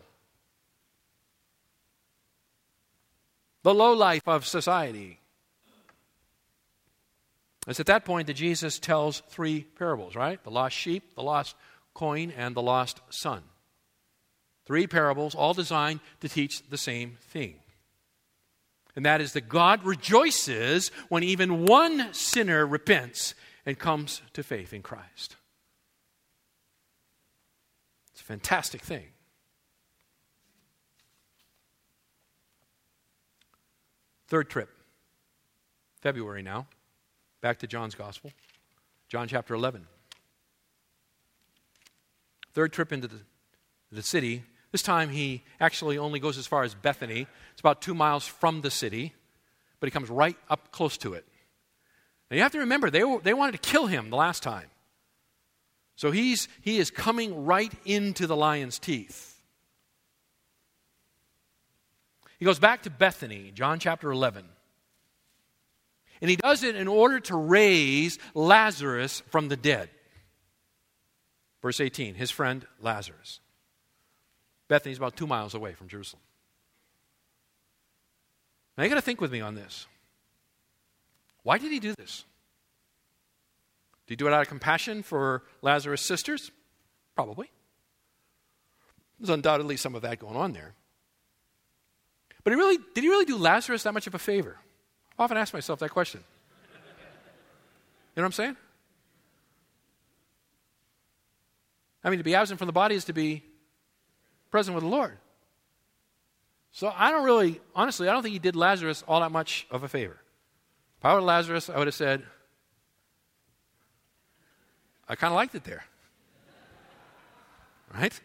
Speaker 1: The low life of society. It's at that point that Jesus tells three parables, right? The lost sheep, the lost coin and the lost son. Three parables, all designed to teach the same thing. And that is that God rejoices when even one sinner repents and comes to faith in Christ. It's a fantastic thing. Third trip, February now, back to John's Gospel, John chapter 11. Third trip into the, the city. This time he actually only goes as far as Bethany. It's about two miles from the city, but he comes right up close to it. Now you have to remember, they, were, they wanted to kill him the last time. So he's, he is coming right into the lion's teeth. He goes back to Bethany, John chapter 11. And he does it in order to raise Lazarus from the dead. Verse 18, his friend Lazarus. Bethany is about two miles away from Jerusalem. Now you got to think with me on this. Why did he do this? Did he do it out of compassion for Lazarus' sisters? Probably. There's undoubtedly some of that going on there. But he really, did he really do Lazarus that much of a favor? I often ask myself that question. You know what I'm saying? I mean, to be absent from the body is to be present with the Lord. So I don't really, honestly, I don't think he did Lazarus all that much of a favor. If I were Lazarus, I would have said, I kind of liked it there. Right?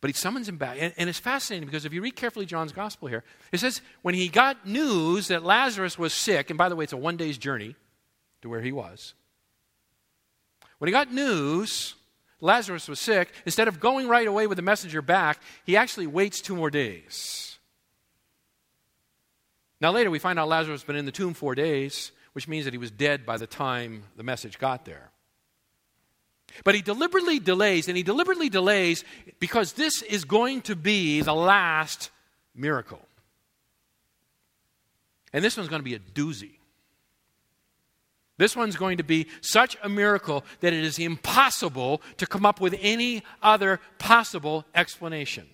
Speaker 1: But he summons him back. And, and, it's fascinating because if you read carefully John's gospel here, it says when he got news that Lazarus was sick, and by the way, it's a one day's journey to where he was. When he got news Lazarus was sick, instead of going right away with the messenger back, he actually waits two more days. Now, later we find out Lazarus has been in the tomb four days, which means that he was dead by the time the message got there. But he deliberately delays, and he deliberately delays because this is going to be the last miracle. And this one's going to be a doozy. This one's going to be such a miracle that it is impossible to come up with any other possible explanation.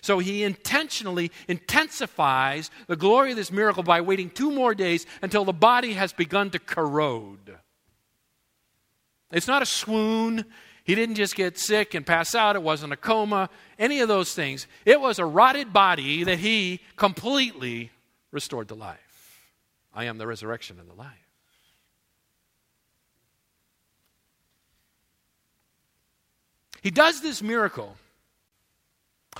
Speaker 1: So he intentionally intensifies the glory of this miracle by waiting two more days until the body has begun to corrode. It's not a swoon. He didn't just get sick and pass out. It wasn't a coma, any of those things. It was a rotted body that he completely restored to life. I am the resurrection and the life. He does this miracle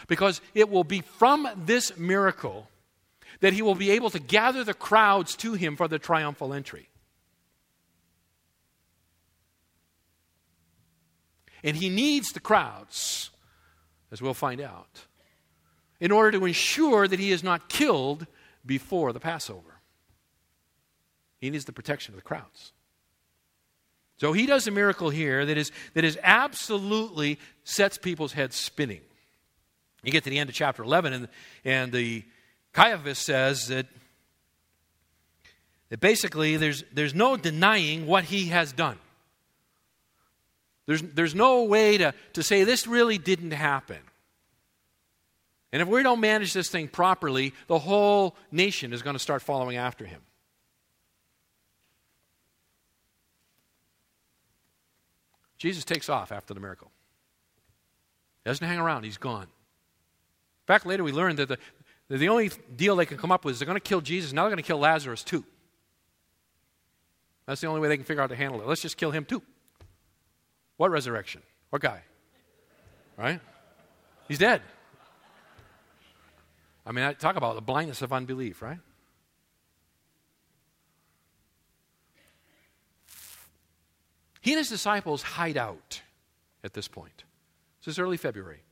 Speaker 1: because it will be from this miracle that he will be able to gather the crowds to him for the triumphal entry. And he needs the crowds, as we'll find out, in order to ensure that he is not killed before the Passover. He needs the protection of the crowds. So he does a miracle here that is, that is absolutely sets people's heads spinning. You get to the end of chapter 11, and, and the Caiaphas says that, that basically there's, there's no denying what he has done. There's, there's no way to, to say this really didn't happen. And if we don't manage this thing properly, the whole nation is going to start following after him. Jesus takes off after the miracle. He doesn't hang around, he's gone. In fact, later we learned that the, the only deal they can come up with is they're going to kill Jesus. Now they're going to kill Lazarus too. That's the only way they can figure out to handle it. Let's just kill him too. What resurrection? What guy? Right? He's dead. I mean, I talk about the blindness of unbelief, right? He and his disciples hide out at this point. This is early February.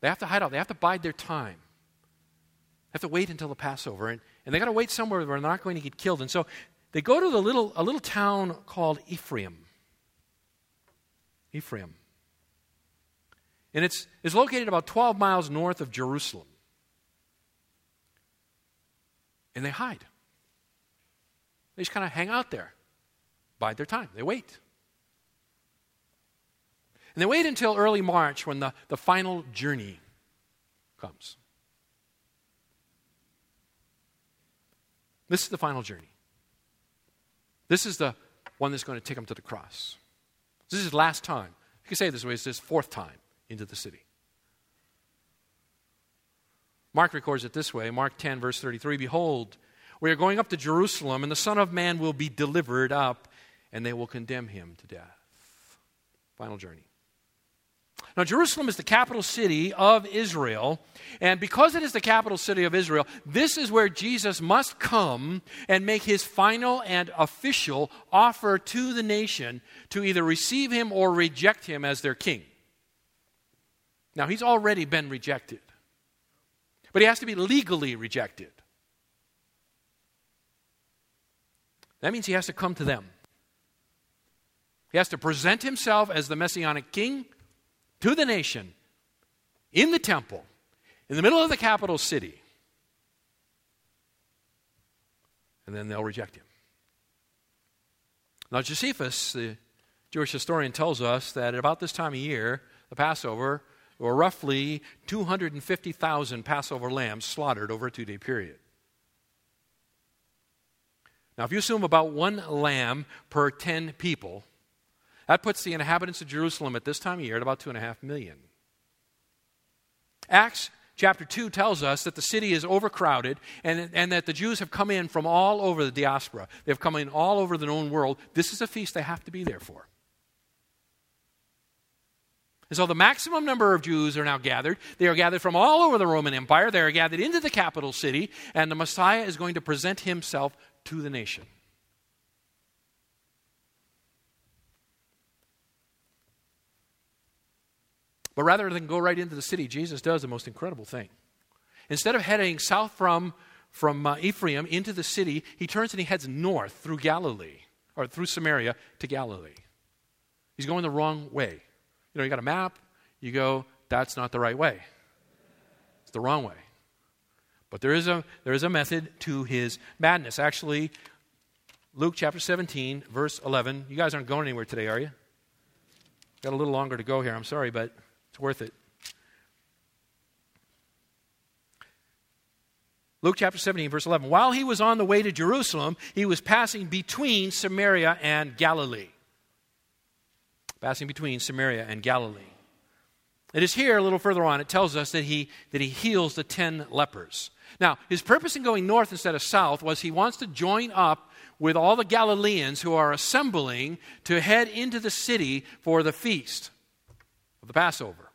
Speaker 1: They have to hide out, they have to bide their time. They have to wait until the Passover. And, and they got to wait somewhere where they're not going to get killed. And so they go to the little, a little town called Ephraim. Ephraim. And it's, it's located about 12 miles north of Jerusalem. And they hide. They just kind of hang out there bide their time. They wait. And they wait until early March when the, the final journey comes. This is the final journey. This is the one that's going to take him to the cross. This is his last time. You can say it this way it's his fourth time into the city. Mark records it this way Mark 10, verse 33 Behold, we are going up to Jerusalem, and the Son of Man will be delivered up, and they will condemn him to death. Final journey. Now, Jerusalem is the capital city of Israel, and because it is the capital city of Israel, this is where Jesus must come and make his final and official offer to the nation to either receive him or reject him as their king. Now, he's already been rejected, but he has to be legally rejected. That means he has to come to them. He has to present himself as the messianic king to the nation in the temple, in the middle of the capital city. And then they'll reject him. Now, Josephus, the Jewish historian, tells us that at about this time of year, the Passover, were roughly 250,000 Passover lambs slaughtered over a two day period. Now, if you assume about one lamb per 10 people, that puts the inhabitants of Jerusalem at this time of year at about two and a half million. Acts chapter 2 tells us that the city is overcrowded and, and that the Jews have come in from all over the diaspora. They've come in all over the known world. This is a feast they have to be there for. And so the maximum number of Jews are now gathered. They are gathered from all over the Roman Empire. They are gathered into the capital city, and the Messiah is going to present himself to the nation. But rather than go right into the city, Jesus does the most incredible thing. Instead of heading south from, from uh, Ephraim into the city, he turns and he heads north through Galilee, or through Samaria to Galilee. He's going the wrong way. You know, you got a map, you go, that's not the right way. It's the wrong way. But there is a, there is a method to his madness. Actually, Luke chapter 17, verse 11. You guys aren't going anywhere today, are you? Got a little longer to go here. I'm sorry, but it's worth it. Luke chapter 17, verse 11. While he was on the way to Jerusalem, he was passing between Samaria and Galilee. Passing between Samaria and Galilee. It is here, a little further on, it tells us that he, that he heals the ten lepers. Now, his purpose in going north instead of south was he wants to join up with all the Galileans who are assembling to head into the city for the feast of the Passover.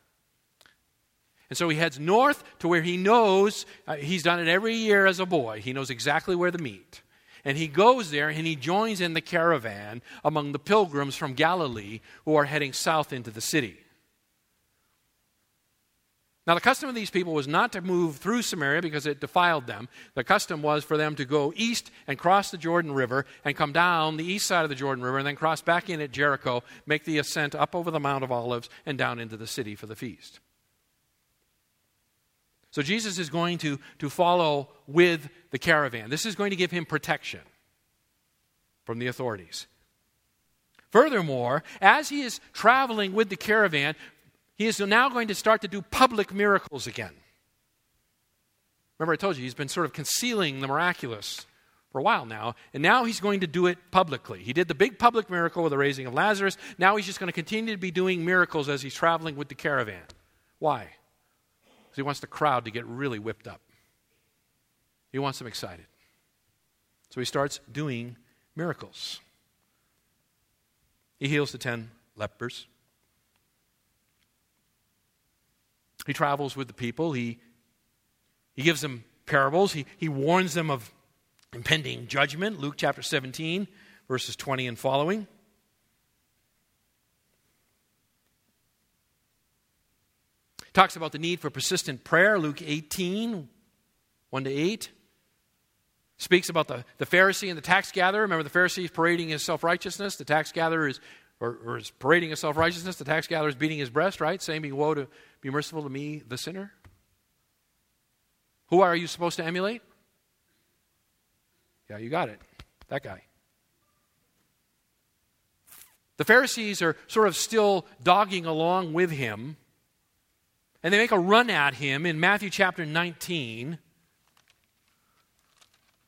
Speaker 1: And so he heads north to where he knows, uh, he's done it every year as a boy. He knows exactly where to meet. And he goes there and he joins in the caravan among the pilgrims from Galilee who are heading south into the city. Now, the custom of these people was not to move through Samaria because it defiled them. The custom was for them to go east and cross the Jordan River and come down the east side of the Jordan River and then cross back in at Jericho, make the ascent up over the Mount of Olives and down into the city for the feast. So Jesus is going to, to follow with the caravan. This is going to give him protection from the authorities. Furthermore, as he is traveling with the caravan, he is now going to start to do public miracles again. Remember, I told you he's been sort of concealing the miraculous for a while now, and now he's going to do it publicly. He did the big public miracle with the raising of Lazarus. Now he's just going to continue to be doing miracles as he's traveling with the caravan. Why? He wants the crowd to get really whipped up. He wants them excited. So he starts doing miracles. He heals the ten lepers. He travels with the people. He, he gives them parables. He, he warns them of impending judgment. Luke chapter 17, verses 20 and following. Talks about the need for persistent prayer, Luke 18, 1 to 8. Speaks about the, the Pharisee and the tax gatherer. Remember, the Pharisee is parading his self righteousness. The tax gatherer is, or, or is parading his self righteousness. The tax gatherer is beating his breast, right? Saying, woe to be merciful to me, the sinner. Who are you supposed to emulate? Yeah, you got it. That guy. The Pharisees are sort of still dogging along with him, and they make a run at him in Matthew chapter 19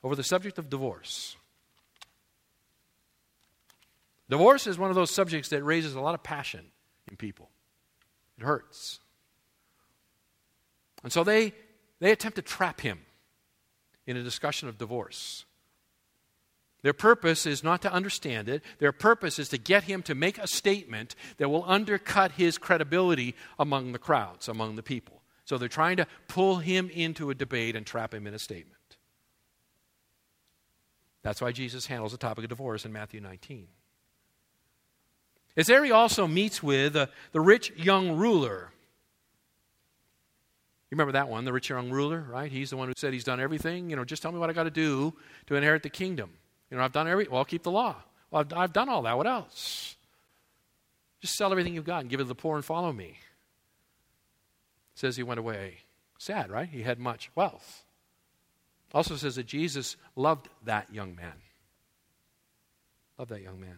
Speaker 1: over the subject of divorce. Divorce is one of those subjects that raises a lot of passion in people. It hurts. And so they, they attempt to trap him in a discussion of divorce. Their purpose is not to understand it. Their purpose is to get him to make a statement that will undercut his credibility among the crowds, among the people. So they're trying to pull him into a debate and trap him in a statement. That's why Jesus handles the topic of divorce in Matthew 19. It's there he also meets with uh, the rich young ruler. You remember that one, the rich young ruler, right? He's the one who said he's done everything. You know, just tell me what I got to do to inherit the kingdom. You know, I've done every, well, I'll keep the law. Well, I've, I've done all that. What else? Just sell everything you've got and give it to the poor and follow me. It says he went away sad, right? He had much wealth. Also says that Jesus loved that young man. Loved that young man.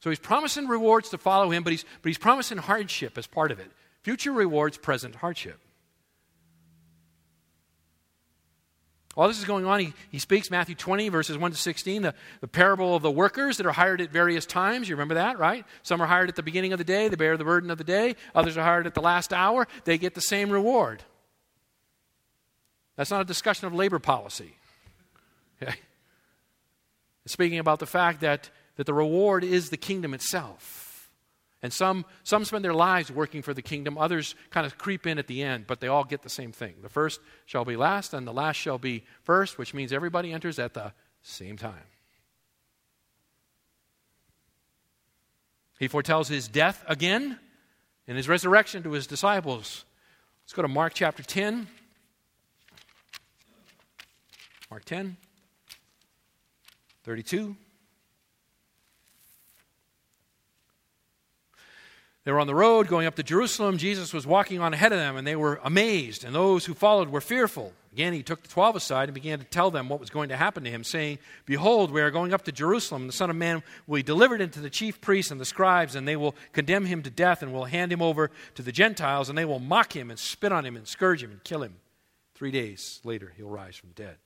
Speaker 1: So he's promising rewards to follow him, but he's, but he's promising hardship as part of it. Future rewards, present hardship. While this is going on, he, he speaks Matthew 20, verses 1 to 16, the, the parable of the workers that are hired at various times. You remember that, right? Some are hired at the beginning of the day, they bear the burden of the day. Others are hired at the last hour, they get the same reward. That's not a discussion of labor policy. Okay? Speaking about the fact that, that the reward is the kingdom itself. And some, some spend their lives working for the kingdom, others kind of creep in at the end, but they all get the same thing. The first shall be last, and the last shall be first, which means everybody enters at the same time. He foretells his death again and his resurrection to his disciples. Let's go to Mark chapter 10. Mark 10, 32. They were on the road going up to Jerusalem. Jesus was walking on ahead of them, and they were amazed, and those who followed were fearful. Again, he took the twelve aside and began to tell them what was going to happen to him, saying, Behold, we are going up to Jerusalem. and The Son of Man will be delivered into the chief priests and the scribes, and they will condemn him to death, and will hand him over to the Gentiles, and they will mock him, and spit on him, and scourge him, and kill him. Three days later, he'll rise from the dead.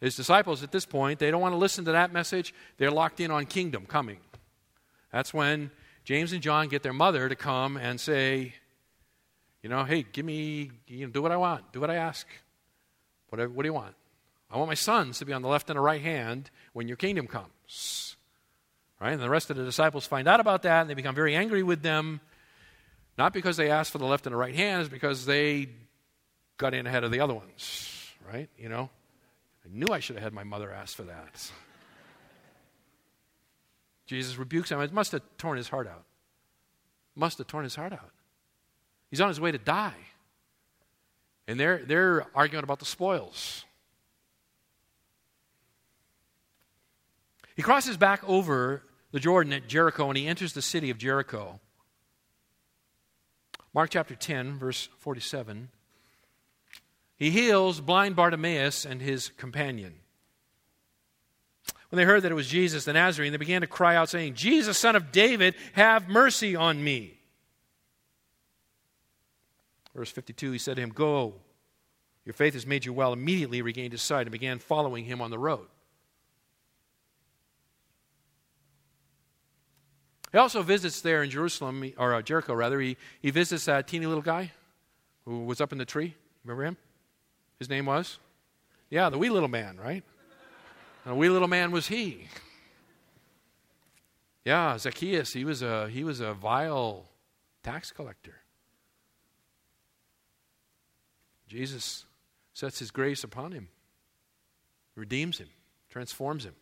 Speaker 1: His disciples at this point, they don't want to listen to that message. They're locked in on kingdom coming. That's when James and John get their mother to come and say, you know, hey, give me, you know, do what I want, do what I ask. Whatever, what do you want? I want my sons to be on the left and the right hand when your kingdom comes. Right? And the rest of the disciples find out about that and they become very angry with them. Not because they asked for the left and the right hand, it's because they got in ahead of the other ones. Right? You know? I knew I should have had my mother ask for that. Jesus rebukes him. It must have torn his heart out. Must have torn his heart out. He's on his way to die. And they're, they're arguing about the spoils. He crosses back over the Jordan at Jericho and he enters the city of Jericho. Mark chapter 10, verse 47. He heals blind Bartimaeus and his companion. When they heard that it was Jesus the Nazarene, they began to cry out, saying, Jesus, son of David, have mercy on me. Verse 52, he said to him, Go, your faith has made you well. Immediately he regained his sight and began following him on the road. He also visits there in Jerusalem, or uh, Jericho rather. He, he visits that teeny little guy who was up in the tree. Remember him? His name was? Yeah, the wee little man, right? And a wee little man was he. Yeah, Zacchaeus, he was a he was a vile tax collector. Jesus sets his grace upon him, redeems him, transforms him.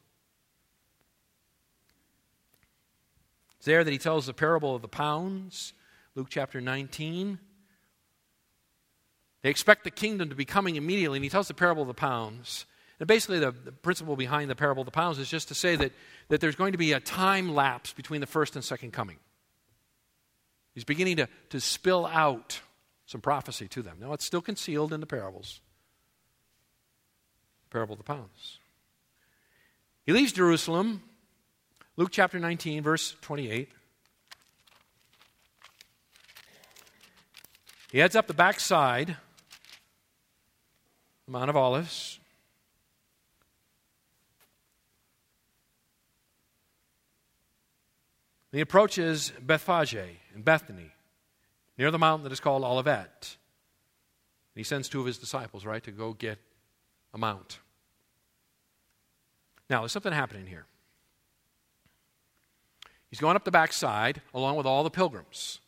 Speaker 1: It's there that he tells the parable of the pounds, Luke chapter 19. They expect the kingdom to be coming immediately, and he tells the parable of the pounds. And basically, the, the, principle behind the parable of the pounds is just to say that, that there's going to be a time lapse between the first and second coming. He's beginning to, to spill out some prophecy to them. Now, it's still concealed in the parables. Parable of the pounds. He leaves Jerusalem, Luke chapter 19, verse 28. He heads up the backside, Mount of Olives. He approaches Bethphage in Bethany, near the mountain that is called Olivet. And He sends two of his disciples, right, to go get a mount. Now, there's something happening here. He's going up the backside along with all the pilgrims.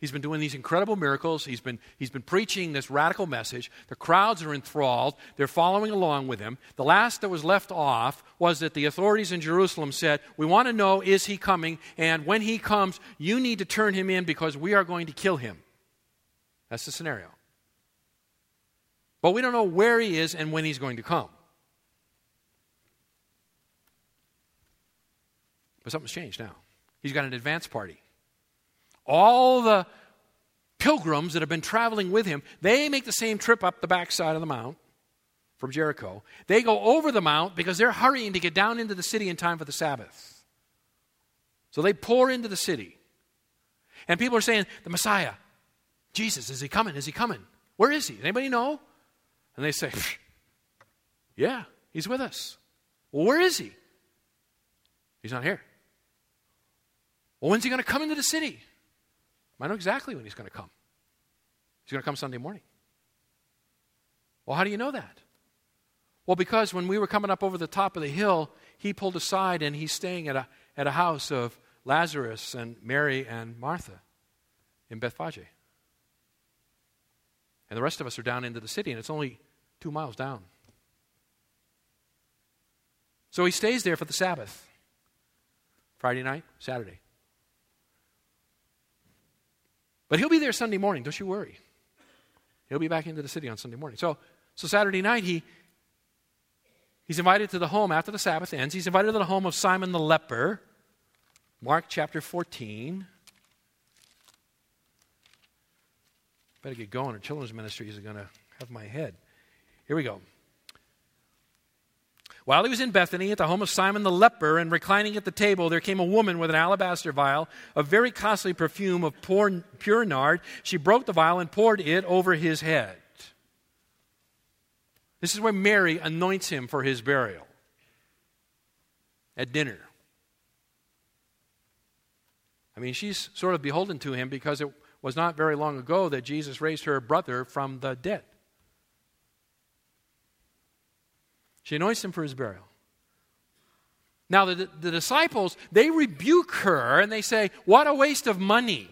Speaker 1: He's been doing these incredible miracles. He's been, he's been preaching this radical message. The crowds are enthralled. They're following along with him. The last that was left off was that the authorities in Jerusalem said, We want to know, is he coming? And when he comes, you need to turn him in because we are going to kill him. That's the scenario. But we don't know where he is and when he's going to come. But something's changed now. He's got an advance party. All the pilgrims that have been traveling with him, they make the same trip up the backside of the mount from Jericho. They go over the mount because they're hurrying to get down into the city in time for the Sabbath. So they pour into the city. And people are saying, The Messiah, Jesus, is he coming? Is he coming? Where is he? Anybody know? And they say, Yeah, he's with us. Well, where is he? He's not here. Well, when's he going to come into the city? I know exactly when he's going to come. He's going to come Sunday morning. Well, how do you know that? Well, because when we were coming up over the top of the hill, he pulled aside and he's staying at a, at a house of Lazarus and Mary and Martha in Bethphage. And the rest of us are down into the city, and it's only two miles down. So he stays there for the Sabbath Friday night, Saturday. But he'll be there Sunday morning, don't you worry. He'll be back into the city on Sunday morning. So, so Saturday night, he, he's invited to the home after the Sabbath ends. He's invited to the home of Simon the leper, Mark chapter 14. Better get going, or children's ministries are going to have my head. Here we go. While he was in Bethany at the home of Simon the leper and reclining at the table, there came a woman with an alabaster vial of very costly perfume of pure, pure nard. She broke the vial and poured it over his head. This is where Mary anoints him for his burial at dinner. I mean, she's sort of beholden to him because it was not very long ago that Jesus raised her brother from the dead. She anoints him for his burial. Now, the, the disciples, they rebuke her and they say, What a waste of money.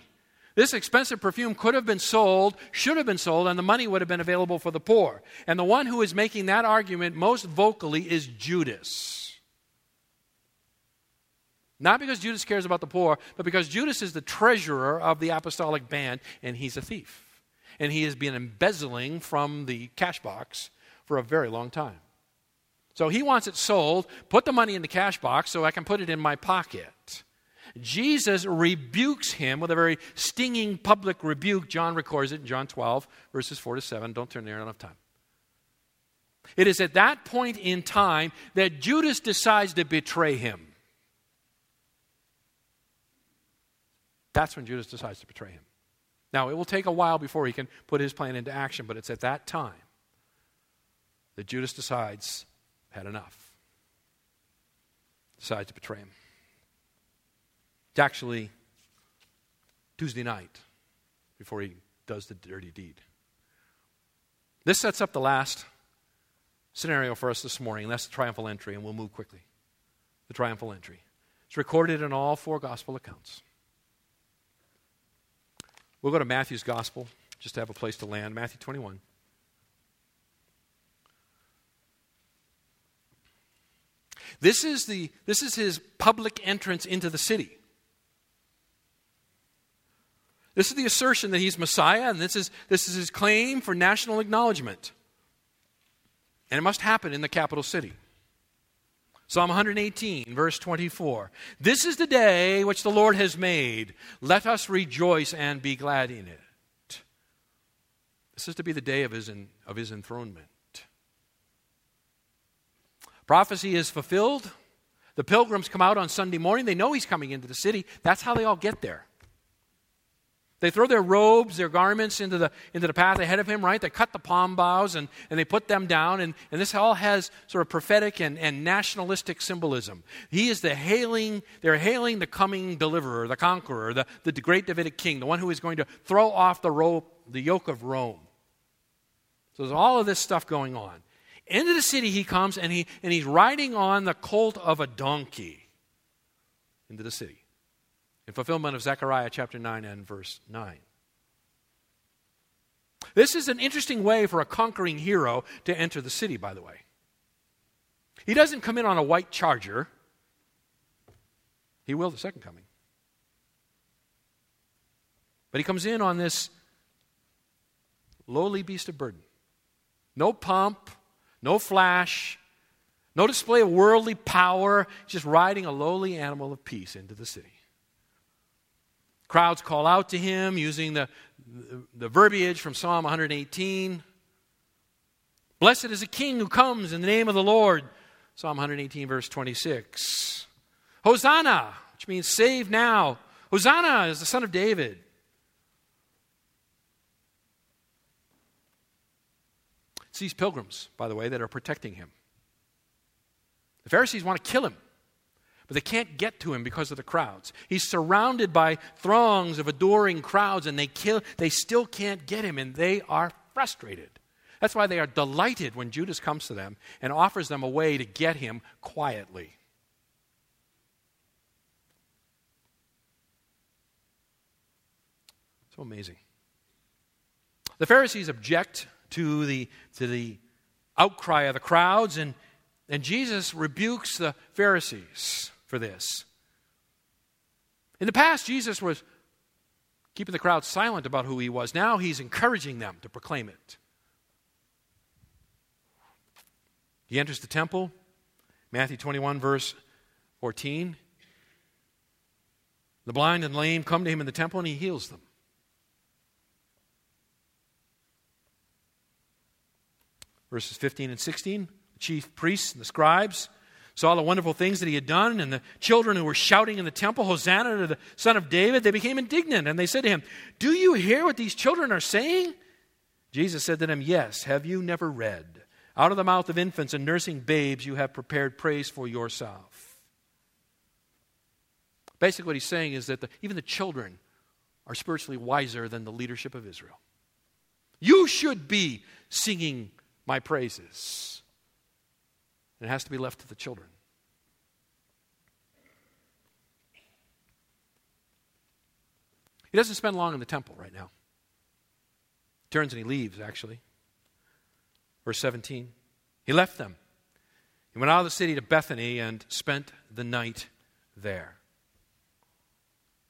Speaker 1: This expensive perfume could have been sold, should have been sold, and the money would have been available for the poor. And the one who is making that argument most vocally is Judas. Not because Judas cares about the poor, but because Judas is the treasurer of the apostolic band and he's a thief. And he has been embezzling from the cash box for a very long time. So he wants it sold. Put the money in the cash box so I can put it in my pocket. Jesus rebukes him with a very stinging public rebuke. John records it in John 12, verses 4 to 7. Don't turn there, I don't have time. It is at that point in time that Judas decides to betray him. That's when Judas decides to betray him. Now, it will take a while before he can put his plan into action, but it's at that time that Judas decides had enough. Decides to betray him. It's actually Tuesday night before he does the dirty deed. This sets up the last scenario for us this morning, and that's the triumphal entry, and we'll move quickly. The triumphal entry. It's recorded in all four gospel accounts. We'll go to Matthew's gospel just to have a place to land. Matthew 21. This is, the, this is his public entrance into the city. This is the assertion that he's Messiah, and this is, this is his claim for national acknowledgement. And it must happen in the capital city. Psalm 118, verse 24. This is the day which the Lord has made. Let us rejoice and be glad in it. This is to be the day of his, of his enthronement. Prophecy is fulfilled. The pilgrims come out on Sunday morning. They know he's coming into the city. That's how they all get there. They throw their robes, their garments into the, into the path ahead of him, right? They cut the palm boughs and, and they put them down. And, and this all has sort of prophetic and, and nationalistic symbolism. He is the hailing, they're hailing the coming deliverer, the conqueror, the, the great Davidic king, the one who is going to throw off the, rope, the yoke of Rome. So there's all of this stuff going on. Into the city he comes and, he, and he's riding on the colt of a donkey into the city in fulfillment of Zechariah chapter 9 and verse 9. This is an interesting way for a conquering hero to enter the city, by the way. He doesn't come in on a white charger, he will the second coming. But he comes in on this lowly beast of burden. No pomp, no flash, no display of worldly power, just riding a lowly animal of peace into the city. Crowds call out to him using the, the verbiage from Psalm 118. Blessed is a king who comes in the name of the Lord. Psalm 118, verse 26. Hosanna, which means save now. Hosanna is the son of David. These pilgrims, by the way, that are protecting him. The Pharisees want to kill him, but they can't get to him because of the crowds. He's surrounded by throngs of adoring crowds, and they, kill, they still can't get him, and they are frustrated. That's why they are delighted when Judas comes to them and offers them a way to get him quietly. So amazing. The Pharisees object to the, to the outcry of the crowds, and, and Jesus rebukes the Pharisees for this. In the past, Jesus was keeping the crowd silent about who he was. Now he's encouraging them to proclaim it. He enters the temple, Matthew 21, verse 14. The blind and lame come to him in the temple, and he heals them. Verses 15 and 16. The chief priests and the scribes saw the wonderful things that he had done, and the children who were shouting in the temple, Hosanna to the Son of David, they became indignant, and they said to him, Do you hear what these children are saying? Jesus said to them, Yes, have you never read? Out of the mouth of infants and nursing babes, you have prepared praise for yourself. Basically, what he's saying is that the, even the children are spiritually wiser than the leadership of Israel. You should be singing my praises. It has to be left to the children. He doesn't spend long in the temple right now. He turns and he leaves, actually. Verse 17. He left them. He went out of the city to Bethany and spent the night there.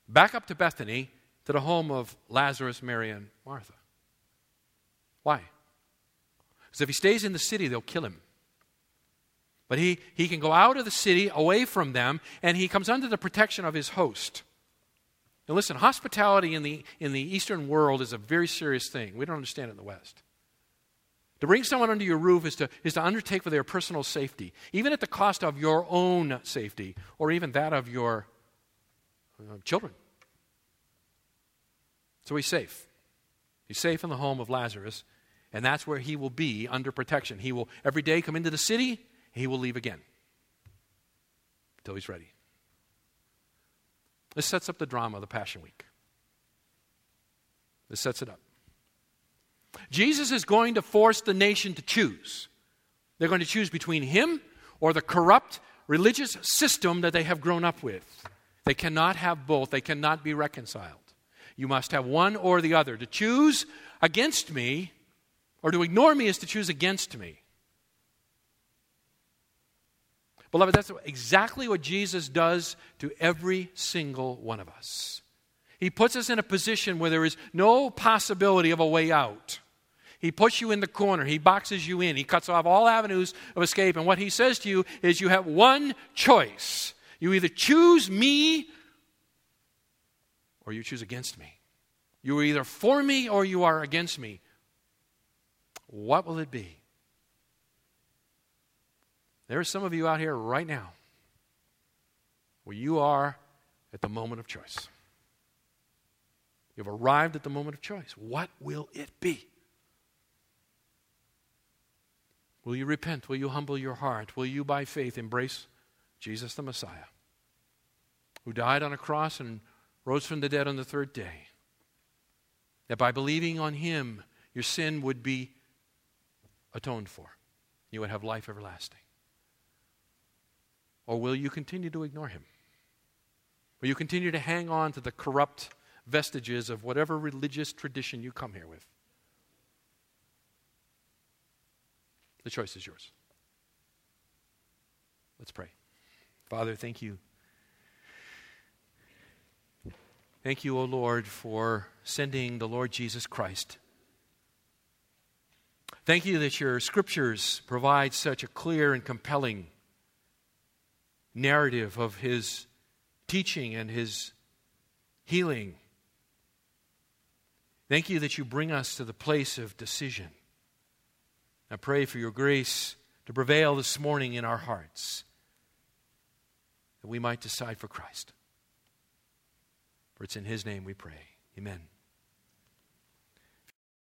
Speaker 1: Back up to Bethany to the home of Lazarus, Mary, and Martha. Why? Because if he stays in the city, they'll kill him. But he, he can go out of the city, away from them, and he comes under the protection of his host. Now, listen, hospitality in the, in the Eastern world is a very serious thing. We don't understand it in the West. To bring someone under your roof is to, is to undertake for their personal safety, even at the cost of your own safety, or even that of your uh, children. So he's safe. He's safe in the home of Lazarus, and that's where he will be under protection. He will every day come into the city, he will leave again until he's ready. This sets up the drama of the Passion Week. This sets it up. Jesus is going to force the nation to choose. They're going to choose between him or the corrupt religious system that they have grown up with. They cannot have both, they cannot be reconciled. You must have one or the other. To choose against me or to ignore me is to choose against me. Beloved, that's exactly what Jesus does to every single one of us. He puts us in a position where there is no possibility of a way out. He puts you in the corner. He boxes you in. He cuts off all avenues of escape. And what he says to you is you have one choice. You either choose me or you choose against me. You are either for me or you are against me. What will it be? There are some of you out here right now. where you are at the moment of choice. You've arrived at the moment of choice. What will it be? Will you repent? Will you humble your heart? Will you, by faith, embrace Jesus the Messiah, who died on a cross and rose from the dead on the third day? That by believing on him, your sin would be atoned for. You would have life everlasting. Or will you continue to ignore him? Will you continue to hang on to the corrupt vestiges of whatever religious tradition you come here with? The choice is yours. Let's pray. Father, thank you. Thank you, O Lord, for sending the Lord Jesus Christ. Thank you that your scriptures provide such a clear and compelling narrative of his teaching and his healing. Thank you that you bring us to the place of decision. I pray for your grace to prevail this morning in our hearts, that we might decide for Christ. For it's in his name we pray. Amen.